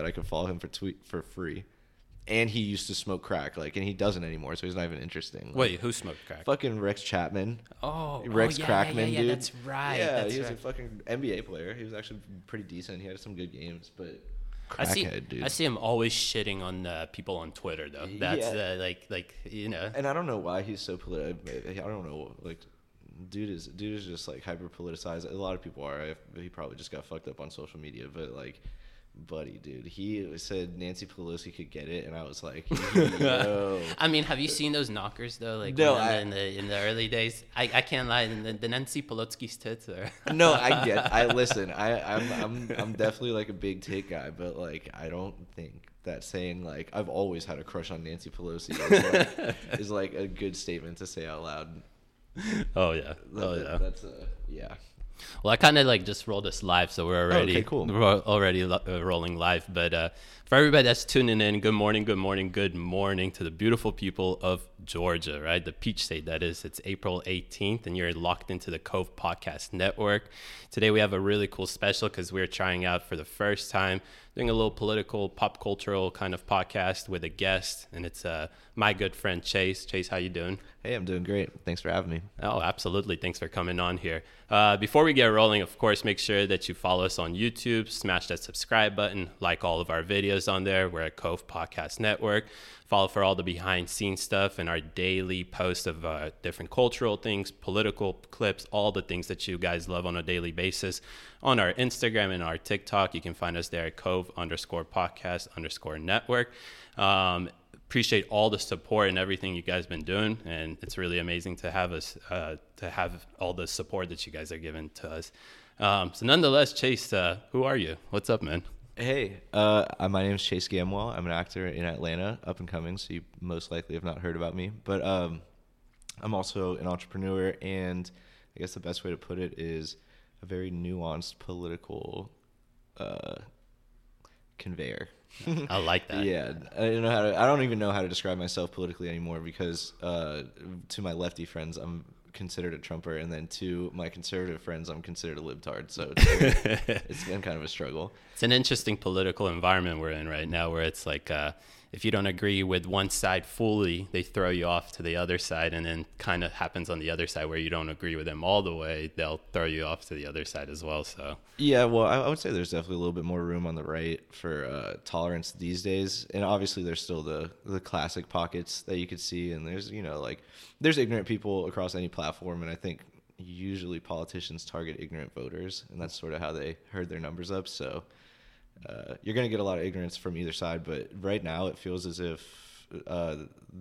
that I could follow him for tweet for free. And he used to smoke crack, like, and he doesn't anymore, so he's not even interesting. Like, Wait, who smoked crack? fucking Rex Chapman. Oh, Rex oh, yeah, Crackman, yeah, yeah, dude. That's right. Yeah, that's he was right. a fucking NBA player. He was actually pretty decent. He had some good games, but I see, crackhead, dude. I see him always shitting on uh, people on Twitter though. That's Yeah. uh, like, like you know. and I don't know why he's so political. I don't know, like, dude is dude is just like hyper politicized. A lot of people are. I- He probably just got fucked up on social media, but like, buddy, dude, he said Nancy Pelosi could get it, and I was like, yo. I mean, have you seen those knockers though? Like No, I- in the in the early days. I, I can't lie. The, the Nancy Pelosi's tits are. no, I get. I listen. I I'm I'm I'm definitely like a big take guy, but like I don't think that saying like I've always had a crush on Nancy Pelosi is like, is like a good statement to say out loud. oh yeah. Oh that- yeah. That's a yeah. Well, I kind of like just rolled this live, so we're already Oh, okay, cool. ro- already lo- uh, rolling live. But uh, for everybody that's tuning in, good morning, good morning, good morning to the beautiful people of Georgia, right? The Peach State, that is. It's April 18th, and you're locked into the Cove Podcast Network. Today we have a really cool special because we're trying out for the first time doing a little political, pop cultural kind of podcast with a guest, and it's uh, my good friend Chase. Chase, how you doing? Hey, I'm doing great. Thanks for having me. Oh, absolutely. Thanks for coming on here. Uh, before we get rolling, of course, make sure that you follow us on YouTube, smash that subscribe button, like all of our videos on there. We're at Cove Podcast Network. Follow for all the behind scenes stuff and our daily post of uh, different cultural things, political clips, all the things that you guys love on a daily basis on our Instagram and our TikTok. You can find us there at Cove underscore podcast underscore network. Um, appreciate all the support and everything you guys been doing and it's really amazing to have us uh, to have all the support that you guys are giving to us um, so nonetheless chase uh, who are you what's up man Hey, uh, uh, my name is Chase Gamwell. I'm an actor in Atlanta, up and coming, so you most likely have not heard about me. But um, I'm also an entrepreneur, and I guess the best way to put it is a very nuanced political uh, conveyor. i like that Yeah, I don't know how to. I don't even know how to describe myself politically anymore because uh, to my lefty friends, I'm considered a Trumper, and then to my conservative friends, I'm considered a libtard. So it's, it's been kind of a struggle. it's an interesting political environment we're in right now where it's like uh, if you don't agree with one side fully they throw you off to the other side and then kind of happens on the other side where you don't agree with them all the way they'll throw you off to the other side as well so Yeah, well, I, I would say there's definitely a little bit more room on the right for uh, tolerance these days, and obviously there's still the the classic pockets that you could see, and there's you know like there's ignorant people across any platform, and I think usually politicians target ignorant voters, and that's sort of how they herd their numbers up. So uh, you're going to get a lot of ignorance from either side, but right now it feels as if uh,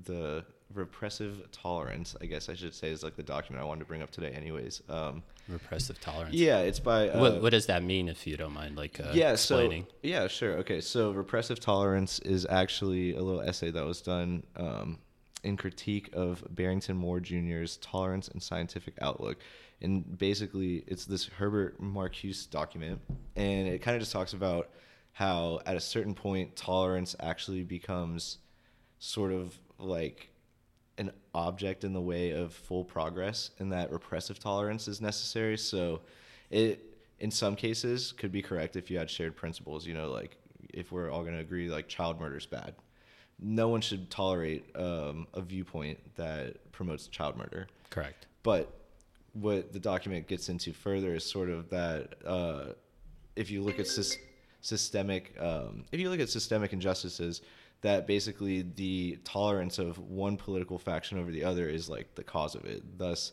the repressive tolerance, I guess I should say, is like the document I wanted to bring up today, anyways. Um, repressive tolerance yeah, it's by uh, what, what does that mean if you don't mind like uh, yeah, explaining so yeah, sure. Okay, so repressive tolerance is actually a little essay that was done um, in critique of Barrington Moore Jr.'s tolerance and scientific outlook, and basically it's this Herbert Marcuse document, and it kind of just talks about how at a certain point tolerance actually becomes sort of like an object in the way of full progress and that repressive tolerance is necessary. So it in some cases could be correct if you had shared principles you know like if we're all going to agree like child murder is bad. No one should tolerate um, a viewpoint that promotes child murder. Correct. But what the document gets into further is sort of that uh, if you look at sys- systemic, um, if you look at systemic injustices, that basically the tolerance of one political faction over the other is like the cause of it. Thus,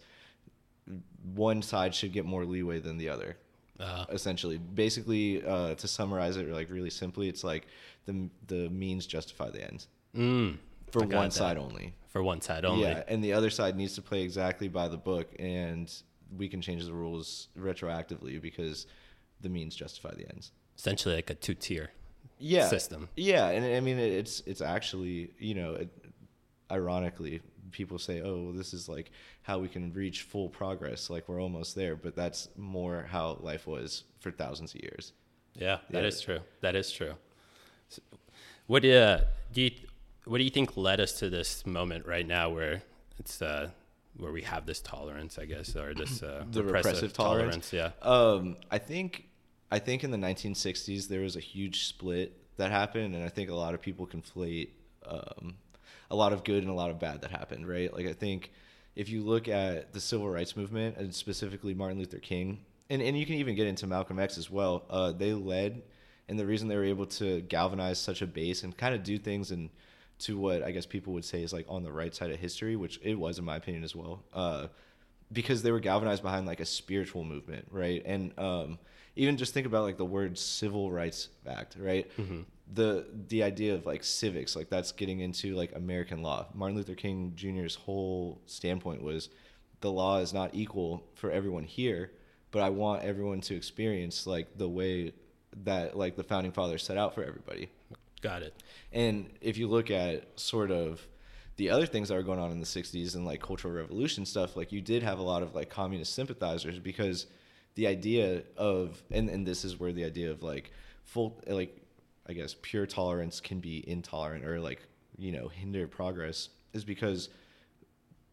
one side should get more leeway than the other. uh, Essentially, basically, uh, to summarize it like really simply, it's like the the means justify the ends mm, for one that. side only. for one side only Yeah, and the other side needs to play exactly by the book, and we can change the rules retroactively because the means justify the ends. Essentially like a two tier Yeah, system. Yeah, and I mean it's it's actually you know, it, ironically, people say, oh, well, this is like how we can reach full progress, like we're almost there, but that's more how life was for thousands of years. Yeah, that Yeah. is true. That is true. So, what do you, do you what do you think led us to this moment right now where it's uh where we have this tolerance, I guess, or this uh, The repressive tolerance? Yeah. Um, I think I think in the 1960s there was a huge split that happened, and I think a lot of people conflate um, a lot of good and a lot of bad that happened, right? Like I think if you look at the civil rights movement and specifically Martin Luther King, and, and you can even get into Malcolm X as well, uh, they led, and the reason they were able to galvanize such a base and kind of do things and to what I guess people would say is like on the right side of history, which it was in my opinion as well, uh, because they were galvanized behind like a spiritual movement, right? And um, even just think about like the word Civil Rights Act, right? Mm-hmm. The the idea of like civics, like that's getting into like American law. Martin Luther King Jr.'s whole standpoint was the law is not equal for everyone here, but I want everyone to experience like the way that like the founding fathers set out for everybody. Got it. And if you look at sort of the other things that were going on in the 60s and like cultural revolution stuff, like you did have a lot of like communist sympathizers because the idea of and, and this is where the idea of like full like I guess pure tolerance can be intolerant or like, you know, hinder progress is because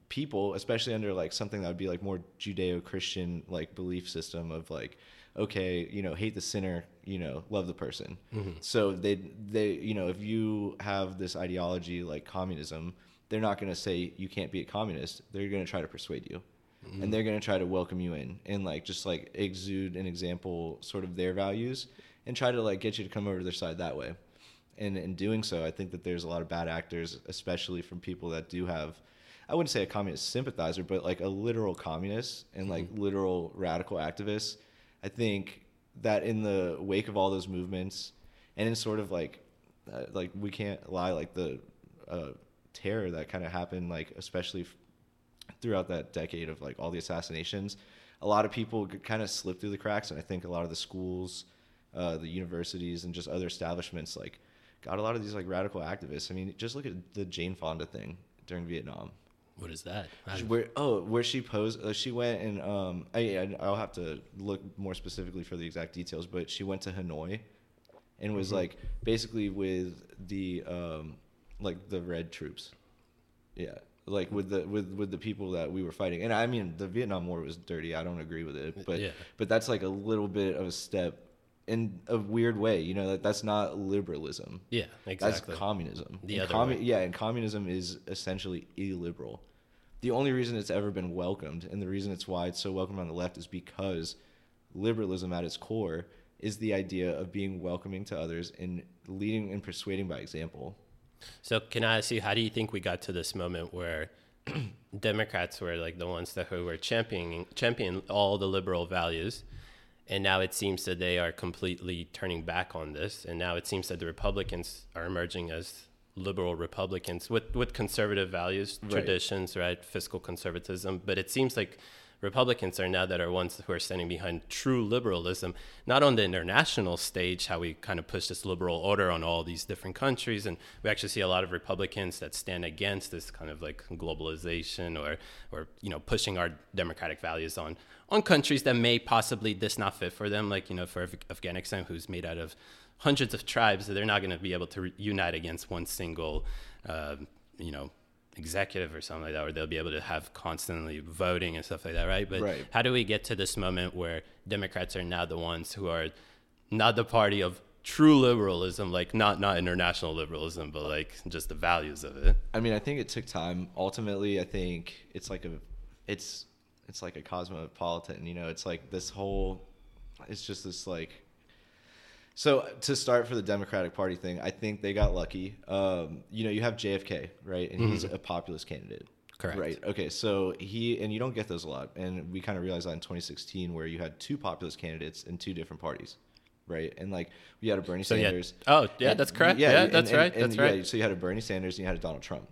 people, especially under like something that would be like more Judeo Christian like belief system of like okay, you know, hate the sinner, you know, love the person. Mm-hmm. So they they you know, if you have this ideology like communism, they're not going to say you can't be a communist. They're going to try to persuade you. Mm-hmm. And they're going to try to welcome you in and like just like exude an example sort of their values and try to like get you to come over to their side that way. And in doing so, I think that there's a lot of bad actors, especially from people that do have I wouldn't say a communist sympathizer, but like a literal communist and like mm-hmm. literal radical activists I think that in the wake of all those movements, and in sort of like, uh, like we can't lie, like the uh, terror that kind of happened, like especially f- throughout that decade of like all the assassinations, a lot of people kind of slipped through the cracks, and I think a lot of the schools, uh, the universities, and just other establishments like got a lot of these like radical activists. I mean, just look at the Jane Fonda thing during Vietnam. What is that? Where oh, where she posed? Uh, she went and um, I I'll have to look more specifically for the exact details, but she went to Hanoi, and was mm-hmm. like basically with the um, like the red troops, yeah, like with the with with the people that we were fighting. And I mean, the Vietnam War was dirty. I don't agree with it, but yeah. but that's like a little bit of a step in a weird way. You know that that's not liberalism. Yeah, exactly. That's communism. The and other commu- way. Yeah, and communism is essentially illiberal. The only reason it's ever been welcomed, and the reason it's why it's so welcomed on the left, is because liberalism at its core is the idea of being welcoming to others and leading and persuading by example. So, can I ask you, how do you think we got to this moment where Democrats were like the ones that who were championing championing all the liberal values, and now it seems that they are completely turning back on this, and now it seems that the Republicans are emerging as liberal Republicans with with conservative values, right. traditions, right, fiscal conservatism. But it seems like Republicans are now that are ones who are standing behind true liberalism, not on the international stage, how we kind of push this liberal order on all these different countries. And we actually see a lot of Republicans that stand against this kind of like globalization or, or you know, pushing our democratic values on, on countries that may possibly this not fit for them, like, you know, for Afghanistan, who's made out of hundreds of tribes, they're not going to be able to re- unite against one single, uh, you know, executive or something like that, or they'll be able to have constantly voting and stuff like that, right? But right. how do we get to this moment where Democrats are now the ones who are not the party of true liberalism, like not not international liberalism, but like just the values of it? I mean, I think it took time. Ultimately, I think it's like a, it's it's like a cosmopolitan. You know, it's like this whole, it's just this like so to start for the Democratic Party thing, I think they got lucky. Um, you know, you have JFK, right, and mm-hmm. he's a populist candidate. Correct. Right. Okay. So he and you don't get those a lot, and we kind of realized that in 2016, where you had two populist candidates in two different parties, right? And like we had a Bernie so Sanders. oh, yeah, and, that's correct. Yeah, yeah that's and, right. And, that's right. Yeah, so you had a Bernie Sanders and you had a Donald Trump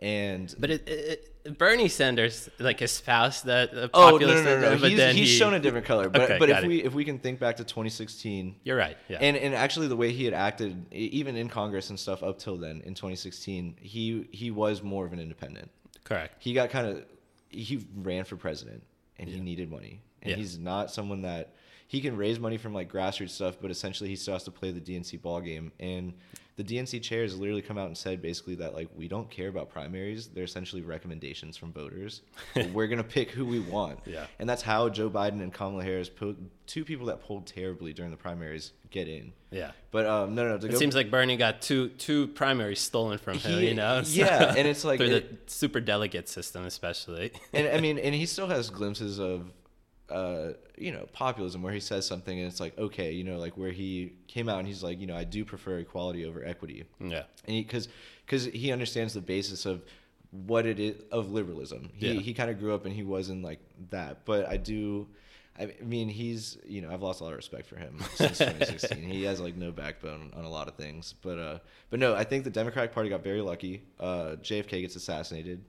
and but it, it, Bernie Sanders like espoused that the oh no no no, no. he's, he's he, shown a different color but okay, but if it. we if we can think back to 2016 you're right yeah and and actually the way he had acted even in Congress and stuff up till then in 2016 he he was more of an independent correct he got kind of he ran for president and yeah. he needed money and yeah. he's not someone that he can raise money from like grassroots stuff, but essentially he still has to play the DNC ball game. And the DNC chair has literally come out and said basically that like we don't care about primaries. They're essentially recommendations from voters. We're gonna pick who we want. Yeah. And that's how Joe Biden and Kamala Harris, po- two people that polled terribly during the primaries, get in. Yeah. But um, no, no. To It seems like Bernie got two two primaries stolen from him, He- you know? yeah, and it's like through it- the super delegate system, especially. and I mean, and he still has glimpses of, uh, you know, populism where he says something and it's like, okay, you know, like where he came out and he's like, you know, I do prefer equality over equity, yeah. and he because because he understands the basis of what it is of liberalism. He Yeah. he kind of grew up and he wasn't like that, but I do. I mean, he's you know I've lost a lot of respect for him since 2016. he has like no backbone on a lot of things, but uh, but no, I think the Democratic Party got very lucky. Uh, JFK gets assassinated,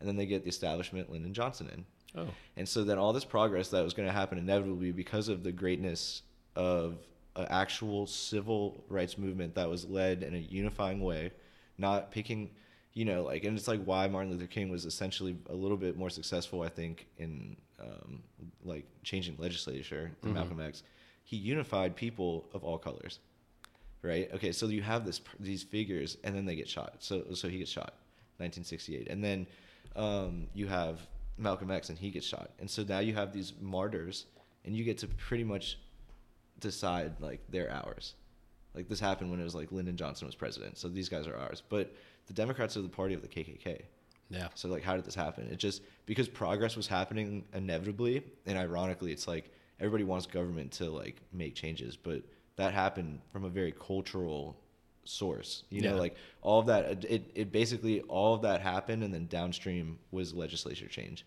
and then they get the establishment Lyndon Johnson in. Oh. And so then all this progress that was going to happen inevitably because of the greatness of an actual civil rights movement that was led in a unifying way, not picking, you know, like, and it's like why Martin Luther King was essentially a little bit more successful, I think, in um, like changing legislature than Malcolm X. He unified people of all colors, right? Okay, so you have this these figures, and then they get shot. So so he gets shot, 1968, and then um, you have Malcolm X, and he gets shot, and so now you have these martyrs, and you get to pretty much decide like they're ours. Like this happened when it was like Lyndon Johnson was president, so these guys are ours. But the Democrats are the party of the KKK. Yeah. So like, how did this happen? It just because progress was happening inevitably, and ironically, it's like everybody wants government to like make changes, but that happened from a very cultural source. You know, Yeah. like all of that. It it basically all of that happened, and then downstream was legislature change.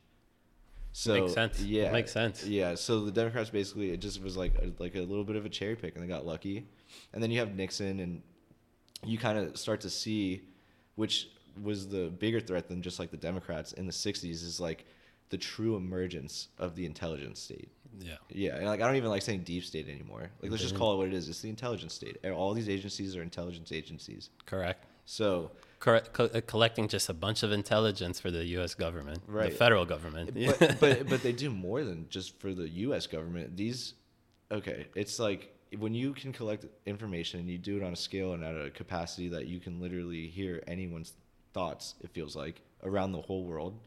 So Makes sense. Yeah, Makes sense. Yeah. So the Democrats basically it just was like a, like a little bit of a cherry pick, and they got lucky. And then you have Nixon, and you kind of start to see, which was the bigger threat than just like the Democrats in the '60s, is like the true emergence of the intelligence state. Yeah. Yeah, and like I don't even like saying deep state anymore. Like let's just call it what it is. It's the intelligence state. And All these agencies are intelligence agencies. Correct. So, Correct. Co- uh, collecting just a bunch of intelligence for the U.S. government, Right. the federal government. but but but they do more than just for the U.S. government. These, okay, it's like when you can collect information and you do it on a scale and at a capacity that you can literally hear anyone's thoughts. It feels like around the whole world.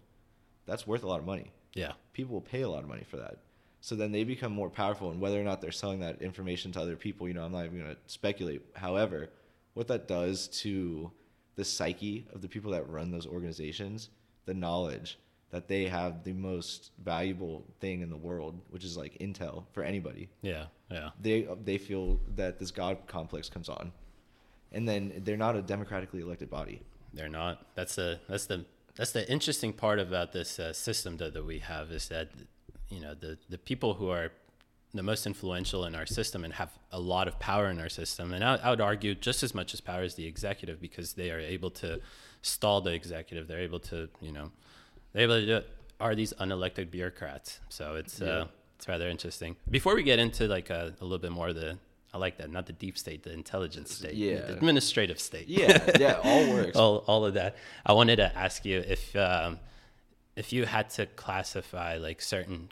That's worth a lot of money. yeah. people will pay a lot of money for that. So then they become more powerful, and whether or not they're selling that information to other people, you know, I'm not even going to speculate. However, what that does to the psyche of the people that run those organizations, the knowledge that they have the most valuable thing in the world, which is like intel for anybody. Yeah. Yeah. They they feel that this god complex comes on, and then they're not a democratically elected body. They're not. That's the that's the that's the interesting part about this uh, system that, that we have is that you know the the people who are the most influential in our system and have a lot of power in our system, and I, I would argue just as much as power as the executive because they are able to stall the executive. They're able to you know they're able to do it, are these unelected bureaucrats. So it's Yeah. uh, it's rather interesting. Before we get into like a, a little bit more of the I like that, not the deep state, the intelligence state, Yeah. the administrative state. Yeah, yeah, all works. all, all of that. I wanted to ask you if um, if you had to classify like certain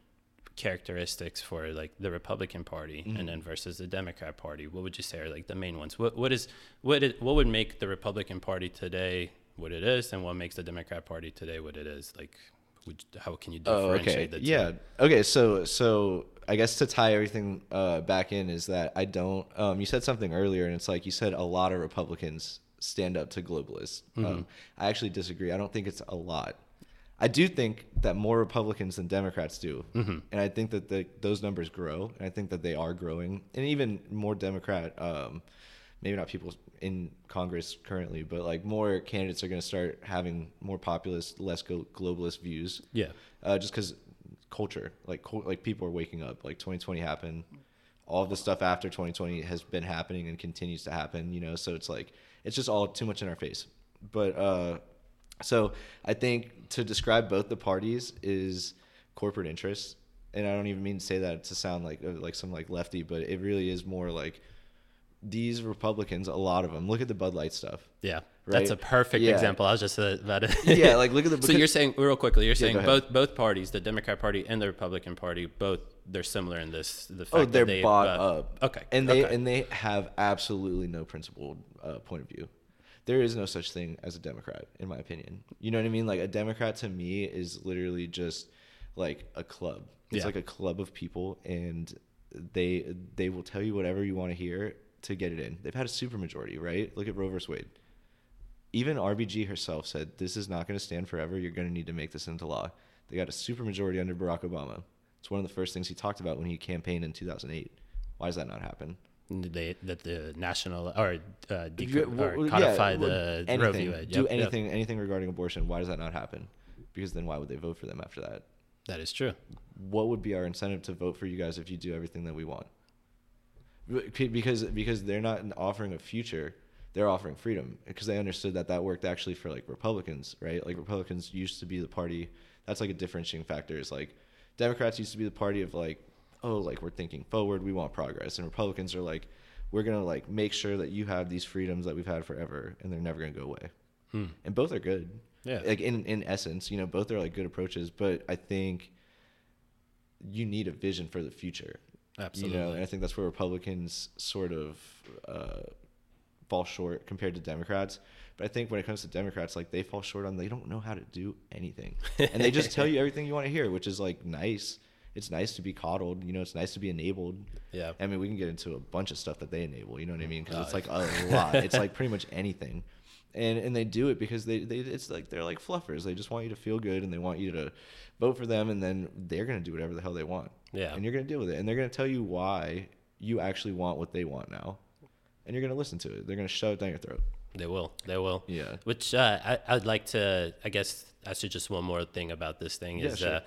characteristics for like the Republican Party Mm-hmm. and then versus the Democrat Party, what would you say are like the main ones? What what is what it, what would make the Republican Party today what it is, and what makes the Democrat Party today what it is? Like, would, how can you differentiate Oh, okay. the two? Yeah. Okay. So, so I guess to tie everything uh, back in is that I don't. Um, you said something earlier, and it's like you said a lot of Republicans stand up to globalists. Mm-hmm. Um, I actually disagree. I don't think it's a lot. I do think that more Republicans than Democrats do, Mm-hmm. and I think that the, those numbers grow, and I think that they are growing, and even more Democrat. Um, maybe not people in Congress currently, but like more candidates are going to start having more populist, less go- globalist views Yeah. uh, just because culture, like cul- like people are waking up. Like 2020 happened, all the stuff after 2020 has been happening and continues to happen. You know, so it's like it's just all too much in our face. But uh, so I think to describe both the parties is corporate interests, and I don't even mean to say that to sound like uh, like some like lefty, but it really is more like these Republicans, a lot of them, look at the Bud Light stuff. Yeah, that's a perfect Yeah. example. I was just uh, about to. Yeah, like, look at the- so you're saying real quickly, you're saying ahead. both both parties, the Democrat Party and the Republican Party, both they're similar in this. The fact Oh, that they're they, bought uh, up. Okay, and they okay. and they have absolutely no principled uh, point of view. There is no such thing as a Democrat, in my opinion. You know what I mean? Like a Democrat to me is literally just like a club. It's Yeah. like a club of people, and they they will tell you whatever you want to hear to get it in. They've had a supermajority, right? Look at Roe vs. Wade. Even RBG herself said, "This is not going to stand forever. You're going to need to make this into law." They got a supermajority under Barack Obama. It's one of the first things he talked about when he campaigned in 2008. Why does that not happen? They that the national or uh, or yeah, codify well, the anything, Roe v. Wade. do Yep, yep. anything, anything regarding abortion. Why does that not happen? Because then why would they vote for them after that? That is true. What would be our incentive to vote for you guys if you do everything that we want? Because because they're not offering a future, they're offering freedom. Because they understood that that worked actually for like Republicans, right? Like Republicans used to be the party. That's like a differentiating factor. Is like Democrats used to be the party of like, oh, like we're thinking forward, we want progress, and Republicans are like, we're gonna like make sure that you have these freedoms that we've had forever, and they're never gonna go away. And both are good. Yeah. Like in in essence, you know, both are like good approaches, but I think you need a vision for the future. Absolutely. You know, and I think that's where Republicans sort of uh, fall short compared to Democrats. But I think when it comes to Democrats, like they fall short on they don't know how to do anything, and they just tell you everything you want to hear, which is like nice. It's nice to be coddled. You know, it's nice to be enabled. Yeah. I mean, we can get into a bunch of stuff that they enable. You know what I mean? Because it's like a lot. It's like pretty much anything, and and they do it because they they it's like they're like fluffers. They just want you to feel good and they want you to vote for them, and then they're gonna do whatever the hell they want. Yeah. And you're gonna deal with it, and they're gonna tell you why you actually want what they want now, and you're gonna listen to it. They're gonna shove it down your throat. They will. They will. Yeah. Which uh, I, I'd like to. I guess that's just one more thing about this thing Yeah, is sure. uh,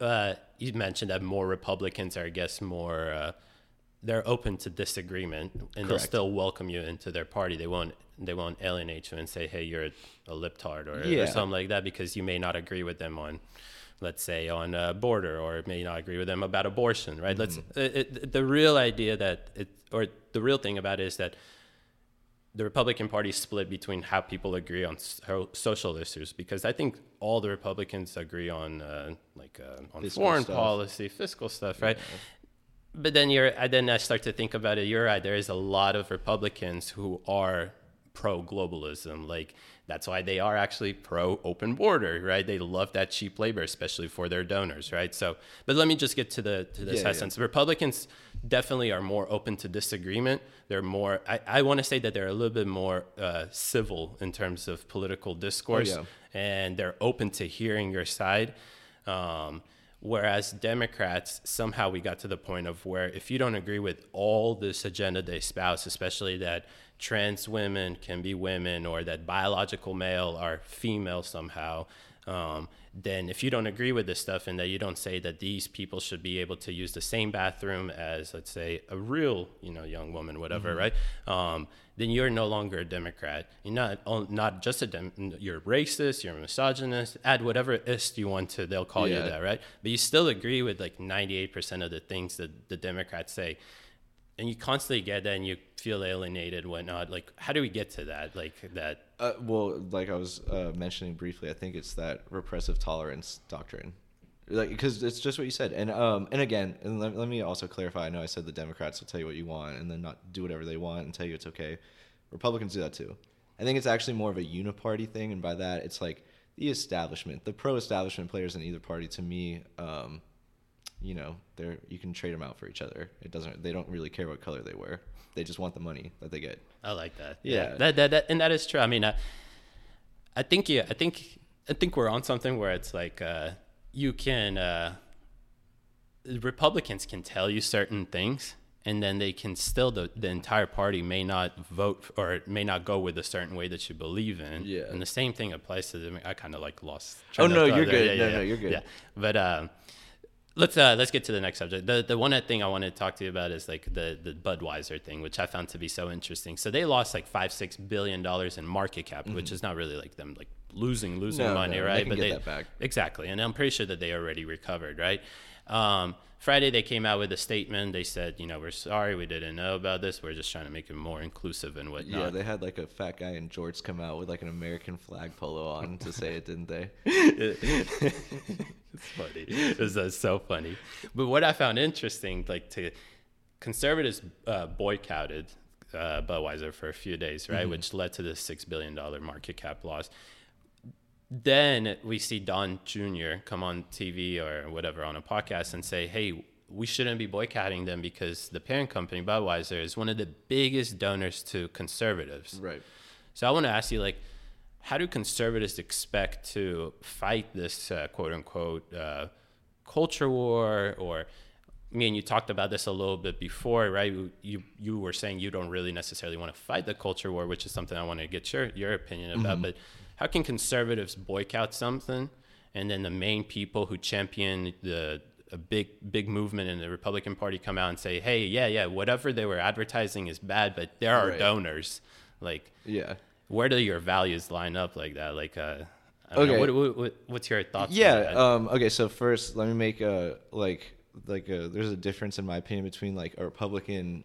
uh, you mentioned that more Republicans are, I guess, more. Uh, they're open to disagreement, and they'll still welcome you into their party. They won't. They won't alienate you and say, "Hey, you're a liptard" or, Yeah. or something like that because you may not agree with them on. Let's say on a border, or may not agree with them about abortion, right? Let's Mm-hmm. it, it, the real idea that it, or the real thing about it is that the Republican Party split between how people agree on so- social issues because I think all the Republicans agree on uh, like uh, on Fiscal foreign stuff. policy, fiscal stuff, right? But then you're, I then I start to think about it. You're right. There is a lot of Republicans who are pro globalism. Like that's why they are actually pro open border, right? They love that cheap labor, especially for their donors, right? So, but let me just get to the to this Yeah, yeah. essence. Republicans definitely are more open to disagreement. They're more. I, I want to say that they're a little bit more uh, civil in terms of political discourse, yeah. and they're open to hearing your side. Um, whereas Democrats, somehow we got to the point of where if you don't agree with all this agenda they espouse, especially that trans women can be women or that biological male are female somehow, um, then if you don't agree with this stuff and that you don't say that these people should be able to use the same bathroom as, let's say, a real, you know, young woman, whatever, right? Um, then you're no longer a Democrat. You're not not just a dem- you're racist, you're a misogynist. Add whatever ist you want to, they'll call you that, right? But you still agree with like 98% of the things that the Democrats say, and you constantly get that, and you feel alienated, and whatnot. Like, how do we get to that? Like that? Uh, well, like I was uh, mentioning briefly, I think it's that repressive tolerance doctrine, like because it's just what you said. And um and again, and let, let me also clarify. I know I said the Democrats will tell you what you want and then not do whatever they want and tell you it's okay. Republicans do that too. I think it's actually more of a uniparty thing, and by that it's like the establishment, the pro-establishment players in either party. To me, um, you know, they're you can trade them out for each other. It doesn't. They don't really care what color they wear. They just want the money that they get. I like that. Yeah. That, that, that and that is true. I mean, I, I think yeah, I think I think we're on something where it's like uh, you can uh, Republicans can tell you certain things, and then they can still the the entire party may not vote or may not go with a certain way that you believe in. Yeah. And the same thing applies to them. I kind of like lost. Oh, no, you're good. No, no, you're good. Yeah. But um, let's uh, let's get to the next subject. The the one thing I wanted to talk to you about is like the the Budweiser thing, which I found to be so interesting. So they lost like five six billion dollars in market cap, which is not really like them like losing losing Mm-hmm. No, money, no, they right? can but they that back. exactly, and I'm pretty sure that they already recovered, right? Um, Friday they came out with a statement. They said, you know, we're sorry, we didn't know about this. We're just trying to make it more inclusive and whatnot. Yeah, they had like a fat guy in jorts come out with like an American flag polo on to say it, didn't they? it's funny. It was uh, so funny. But what I found interesting, like to conservatives uh, boycotted uh, Budweiser for a few days, right, Mm-hmm. which led to the six billion dollar market cap loss. Then we see Don Jr. come on TV or whatever on a podcast and say, "Hey, we shouldn't be boycotting them because the parent company Budweiser is one of the biggest donors to conservatives." Right. So I want to ask you, like, how do conservatives expect to fight this uh, quote unquote uh, culture war? Or, I mean, you talked about this a little bit before, right? You you were saying you don't really necessarily want to fight the culture war, which is something I want to get your your opinion about. But how can conservatives boycott something, and then the main people who champion the a big big movement in the Republican Party come out and say, "Hey, yeah, yeah, whatever they were advertising is bad, but there are Right. donors." Like, Yeah. where do your values line up like that? Like, uh, I don't know. Okay. What, what, what, what's your thoughts? on Yeah. that? Um, okay. So first, let me make a like like a, there's a difference in my opinion between like a Republican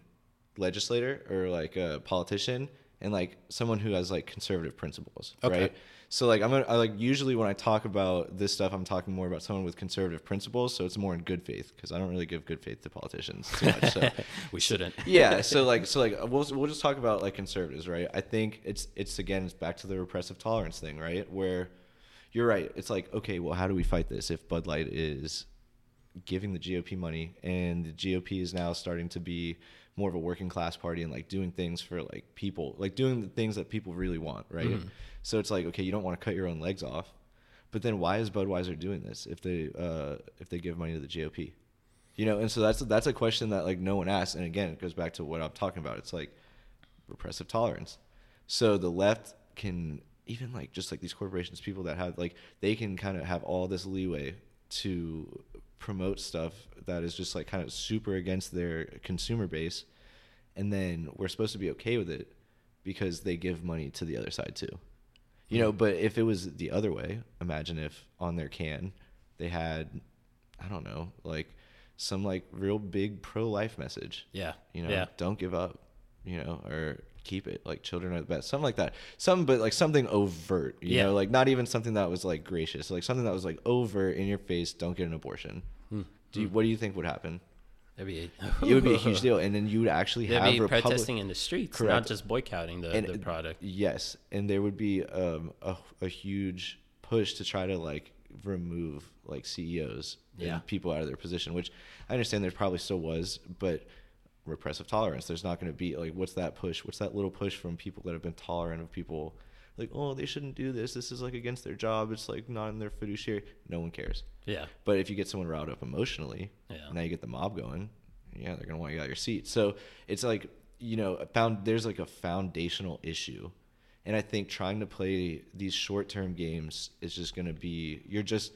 legislator or like a politician and like someone who has like conservative principles, Okay. right? So like I'm gonna I, like usually when I talk about this stuff, I'm talking more about someone with conservative principles, so it's more in good faith because I don't really give good faith to politicians too much. So we shouldn't. yeah so like so like we'll, we'll just talk about like conservatives right i think it's it's again it's back to the repressive tolerance thing right where you're right it's like okay well how do we fight this if bud light is giving the gop money and the gop is now starting to be more of a working class party and like doing things for like people like doing the things that people really want right so it's like okay you don't want to cut your own legs off but then why is budweiser doing this if they uh if they give money to the gop you know, and so that's that's a question that like no one asks. And again, it goes back to what I'm talking about. It's like repressive tolerance. So the left can even like just like these corporations, people that have like they can kind of have all this leeway to promote stuff that is just like kind of super against their consumer base, and then we're supposed to be okay with it because they give money to the other side too. You know, but if it was the other way, imagine if on their can they had, I don't know, like some like real big pro life message. Yeah. You know, Yeah. don't give up, you know, or keep it like children are the best. Something like that. Some but like something overt, you Yeah. know, like not even something that was like gracious, like something that was like overt in your face, don't get an abortion. Hmm. Do you, what do you think would happen? That'd be, It would be a huge deal and then you would actually They'd have be Republic- protesting in the streets, not just boycotting the, and the product. Yes, and there would be um, a a huge push to try to like remove like CEOs Yeah. and people out of their position, which I understand there probably still was, but repressive tolerance. There's not going to be like what's that push? What's that little push from people that have been tolerant of people like oh they shouldn't do this. This is like against their job. It's like not in their fiduciary. No one cares. Yeah. But if you get someone riled up emotionally, Yeah. now you get the mob going. Yeah, they're gonna want you out of your seat. So it's like you know, found there's like a foundational issue, and I think trying to play these short term games is just gonna be you're just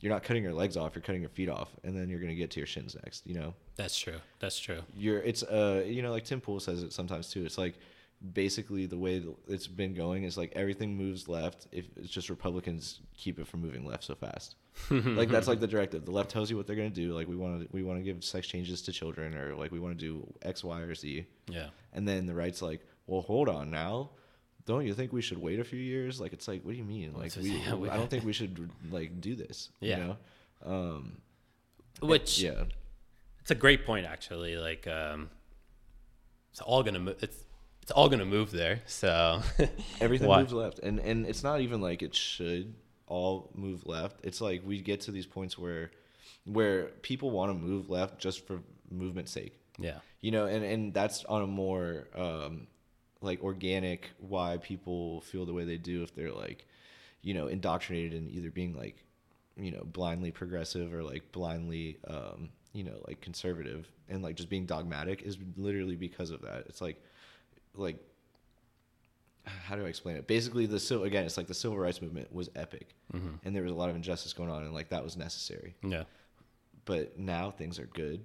you're not cutting your legs off, you're cutting your feet off, and then you're gonna get to your shins next. You know, That's true. That's true. you're it's uh you know like Tim Pool says it sometimes too. It's like basically the way it's been going is like everything moves left if it's just Republicans keep it from moving left so fast. like that's like the directive. The left tells you what they're gonna do. Like we want to we want to give sex changes to children or like we want to do X, Y, or Z. Yeah. And then the right's like, well, hold on now. Don't you think we should wait a few years? Like it's like, what do you mean? Like we, yeah, we- I don't think we should like do this. Yeah. You know? Um, Which yeah. It's a great point actually. Like um, it's all gonna move. It's it's all gonna move there. So Everything moves left, and and it's not even like it should all move left. It's like we get to these points where where people want to move left just for movement's sake. Yeah. You know, and and that's on a more um, like organic why people feel the way they do if they're like, you know, indoctrinated in either being like, you know, blindly progressive or like blindly, um, you know, like conservative and like just being dogmatic is literally because of that. It's like, like how do I explain it? Basically, the civil again, it's like the civil rights movement was epic, mm-hmm. and there was a lot of injustice going on, and like that was necessary. Yeah. But now things are good.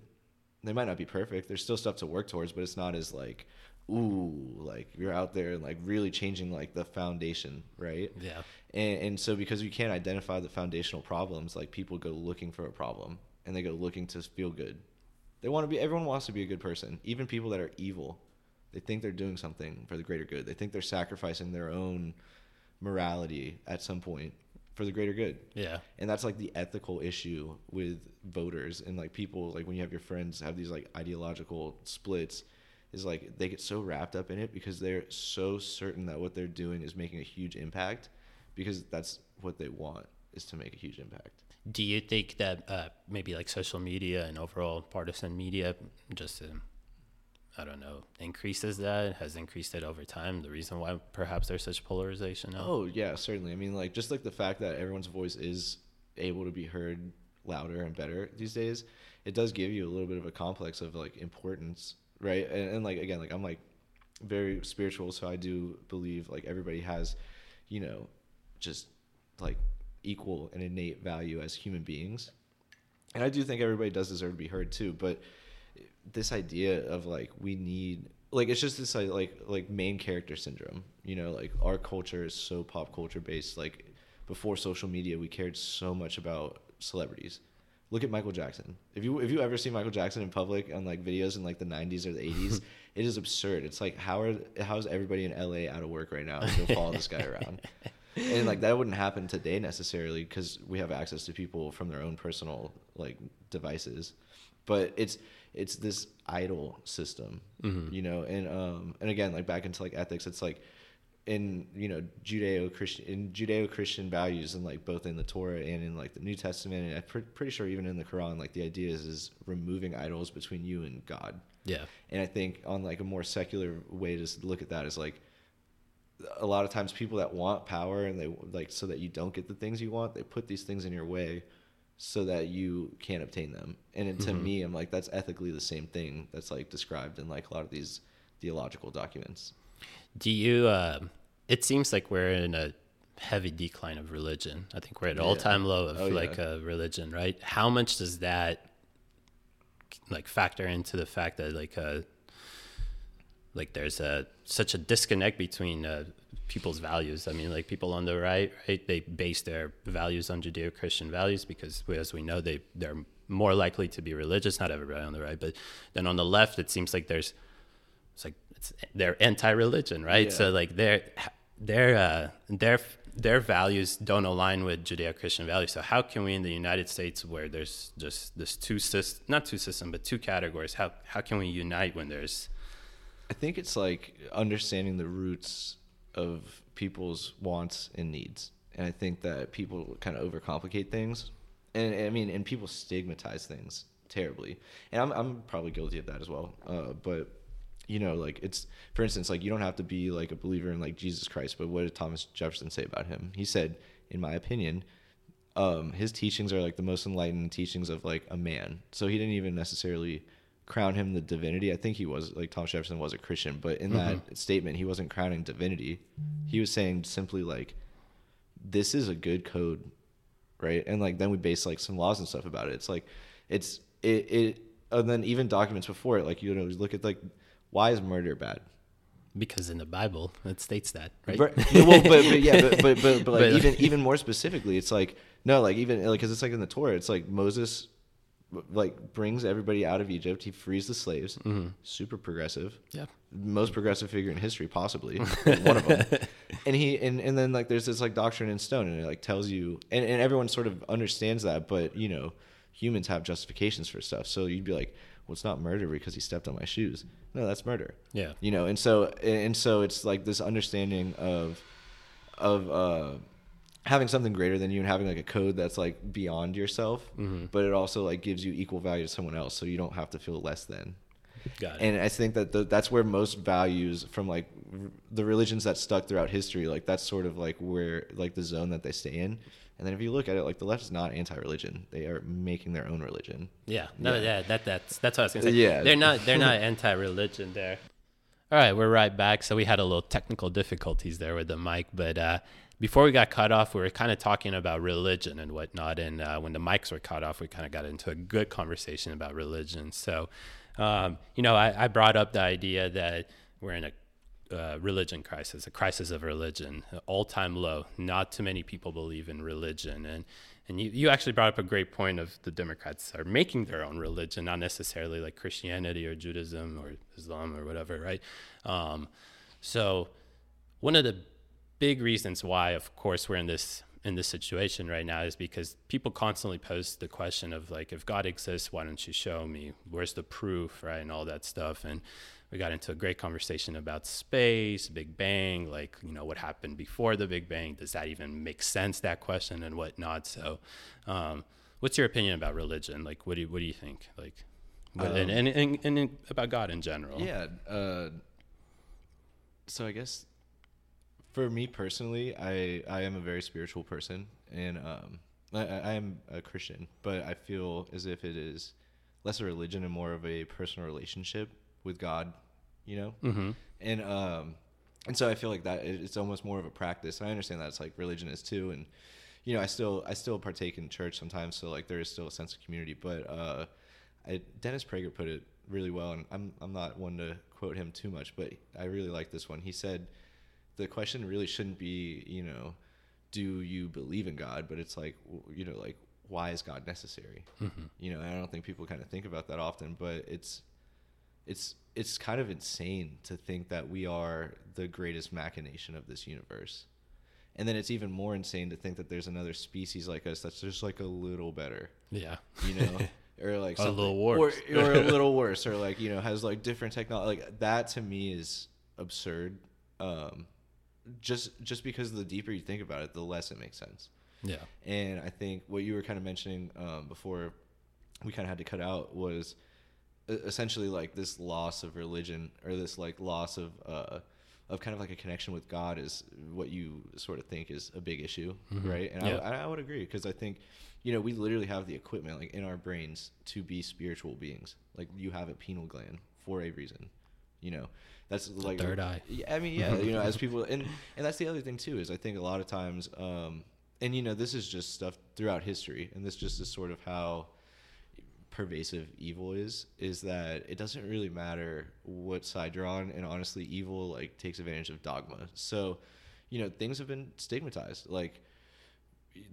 They might not be perfect. There's still stuff to work towards, but it's not as like, ooh, like you're out there and like really changing like the foundation, right? Yeah. And, and so because you can't identify the foundational problems, like people go looking for a problem, and they go looking to feel good. They want to be. Everyone wants to be a good person. Even people that are evil, they think they're doing something for the greater good. They think they're sacrificing their own morality at some point for the greater good. Yeah. And that's like the ethical issue with voters and like people like when you have your friends have these like ideological splits is like they get so wrapped up in it because they're so certain that what they're doing is making a huge impact because that's what they want is to make a huge impact. Do you think that uh, maybe like social media and overall partisan media just um, I don't know, increases that, has increased it over time. The reason why perhaps there's such polarization now. Oh yeah, certainly. I mean, like just like the fact that everyone's voice is able to be heard louder and better these days, it does give you a little bit of a complex of like importance, right? And, and like again, like I'm like very spiritual, so I do believe like everybody has, you know, just like equal and innate value as human beings, and I do think everybody does deserve to be heard too, but this idea of like we need like it's just this like like main character syndrome you know like our culture is so pop culture based like before social media we cared so much about celebrities. Look at michael jackson. If you if you ever see michael jackson in public on like videos in like the 90s or the 80s it is absurd. It's like how are how's everybody in la out of work right now to follow this guy around and like that wouldn't happen today necessarily because we have access to people from their own personal like devices but it's it's this idol system, mm-hmm. you know, and um and again like back into like ethics, it's like in you know Judeo Christian in Judeo Christian values and like both in the Torah and in like the New Testament and I'm pre- pretty sure even in the Quran like the idea is is removing idols between you and God. Yeah. And I think on like a more secular way to look at that is like a lot of times people that want power and they like so that you don't get the things you want, they put these things in your way so that you can't obtain them. And to mm-hmm. me, I'm like, that's ethically the same thing that's like described in like a lot of these theological documents. Do you, uh, it seems like we're in a heavy decline of religion. I think we're at all time low of oh, like yeah. uh, religion, right? How much does that like factor into the fact that like, uh, like there's a such a disconnect between uh, people's values. I mean, like people on the right, right, they base their values on Judeo-Christian values because, as we know, they they're more likely to be religious. Not everybody on the right, but then on the left, it seems like there's it's like it's, they're anti-religion, right? Yeah. So like their their uh, their their values don't align with Judeo-Christian values. So how can we in the United States, where there's just this two system, not two system, but two categories, how how can we unite when there's I think it's like understanding the roots of people's wants and needs. And I think that people kind of overcomplicate things. And I mean, and people stigmatize things terribly. And I'm, I'm probably guilty of that as well. Uh, but, you know, like it's, for instance, like you don't have to be like a believer in like Jesus Christ, but what did Thomas Jefferson say about him? He said, in my opinion, um, his teachings are like the most enlightened teachings of like a man. So he didn't even necessarily crown him the divinity. I think he was like Thomas Jefferson was a Christian, but in mm-hmm. that statement, he wasn't crowning divinity. He was saying simply like, "This is a good code, right?" And like then we base like some laws and stuff about it. It's like, it's it it, and then even documents before it, like you know, look at like, why is murder bad? Because in the Bible it states that, right? well, but, but yeah, but but but, but like but, even even more specifically, it's like no, like even like because it's like in the Torah, it's like Moses like brings everybody out of Egypt. He frees the slaves. Mm-hmm. Super progressive. Yeah. Most progressive figure in history, possibly one of them. And he and, and then like there's this like doctrine in stone, and it like tells you, and, and everyone sort of understands that, but you know, humans have justifications for stuff. So you'd be like, well, it's not murder because he stepped on my shoes. No, that's murder. Yeah. You know, and so and so it's like this understanding of of uh having something greater than you and having like a code that's like beyond yourself, mm-hmm. but it also like gives you equal value to someone else, so you don't have to feel less than. Got it. And I think that the, that's where most values from like r- the religions that stuck throughout history, like that's sort of like where like the zone that they stay in. And then if you look at it, like the left is not anti-religion; they are making their own religion. Yeah, no, yeah, yeah that that's that's what I was gonna say. Yeah, they're not they're not anti-religion there. All right, we're right back. So we had a little technical difficulties there with the mic, but uh, before we got cut off, we were kind of talking about religion and whatnot. And uh, when the mics were cut off, we kind of got into a good conversation about religion. So, um, you know, I, I, brought up the idea that we're in a uh, religion crisis, a crisis of religion, all time low. Not too many people believe in religion. And and you, you actually brought up a great point of the Democrats are making their own religion, not necessarily like Christianity or Judaism or Islam or whatever, right? Um, so one of the big reasons why, of course, we're in this in this situation right now is because people constantly pose the question of like, if God exists, why don't you show me? Where's the proof, right, and all that stuff, and we got into a great conversation about space, Big Bang, like, you know, what happened before the Big Bang. Does that even make sense, that question and whatnot? So, um, what's your opinion about religion? Like, what do you, what do you think? Like, what, um, and, and, and, and, about God in general? Yeah. Uh, so I guess for me personally, I, I am a very spiritual person and, um, I, I am a Christian, but I feel as if it is less a religion and more of a personal relationship with God you know, mm-hmm. and um, and so I feel like that it's almost more of a practice. And I understand that it's like religion is too, and you know, I still I still partake in church sometimes, so like there is still a sense of community. But uh, I, Dennis Prager put it really well, and I'm I'm not one to quote him too much, but I really like this one. He said the question really shouldn't be you know do you believe in God, but it's like you know like why is God necessary? Mm-hmm. You know, I don't think people kind of think about that often, but it's it's it's kind of insane to think that we are the greatest machination of this universe. And then it's even more insane to think that there's another species like us that's just like a little better. Yeah. You know? or like a little worse. Or, or a little worse. Or like, you know, has like different technology. Like that to me is absurd. Um, just just because the deeper you think about it, the less it makes sense. Yeah. And I think what you were kind of mentioning um, before we kind of had to cut out was essentially like this loss of religion or this like loss of uh, of kind of like a connection with God is what you sort of think is a big issue, mm-hmm. right? And yeah. I, I would agree because I think, you know, we literally have the equipment like in our brains to be spiritual beings. Like you have a pineal gland for a reason, you know. That's the like third eye. Yeah, I mean, yeah, you know, as people and and that's the other thing too is I think a lot of times, um, and you know, this is just stuff throughout history, and this just is sort of how pervasive evil is is that it doesn't really matter what side you're on and honestly evil like takes advantage of dogma so you know things have been stigmatized like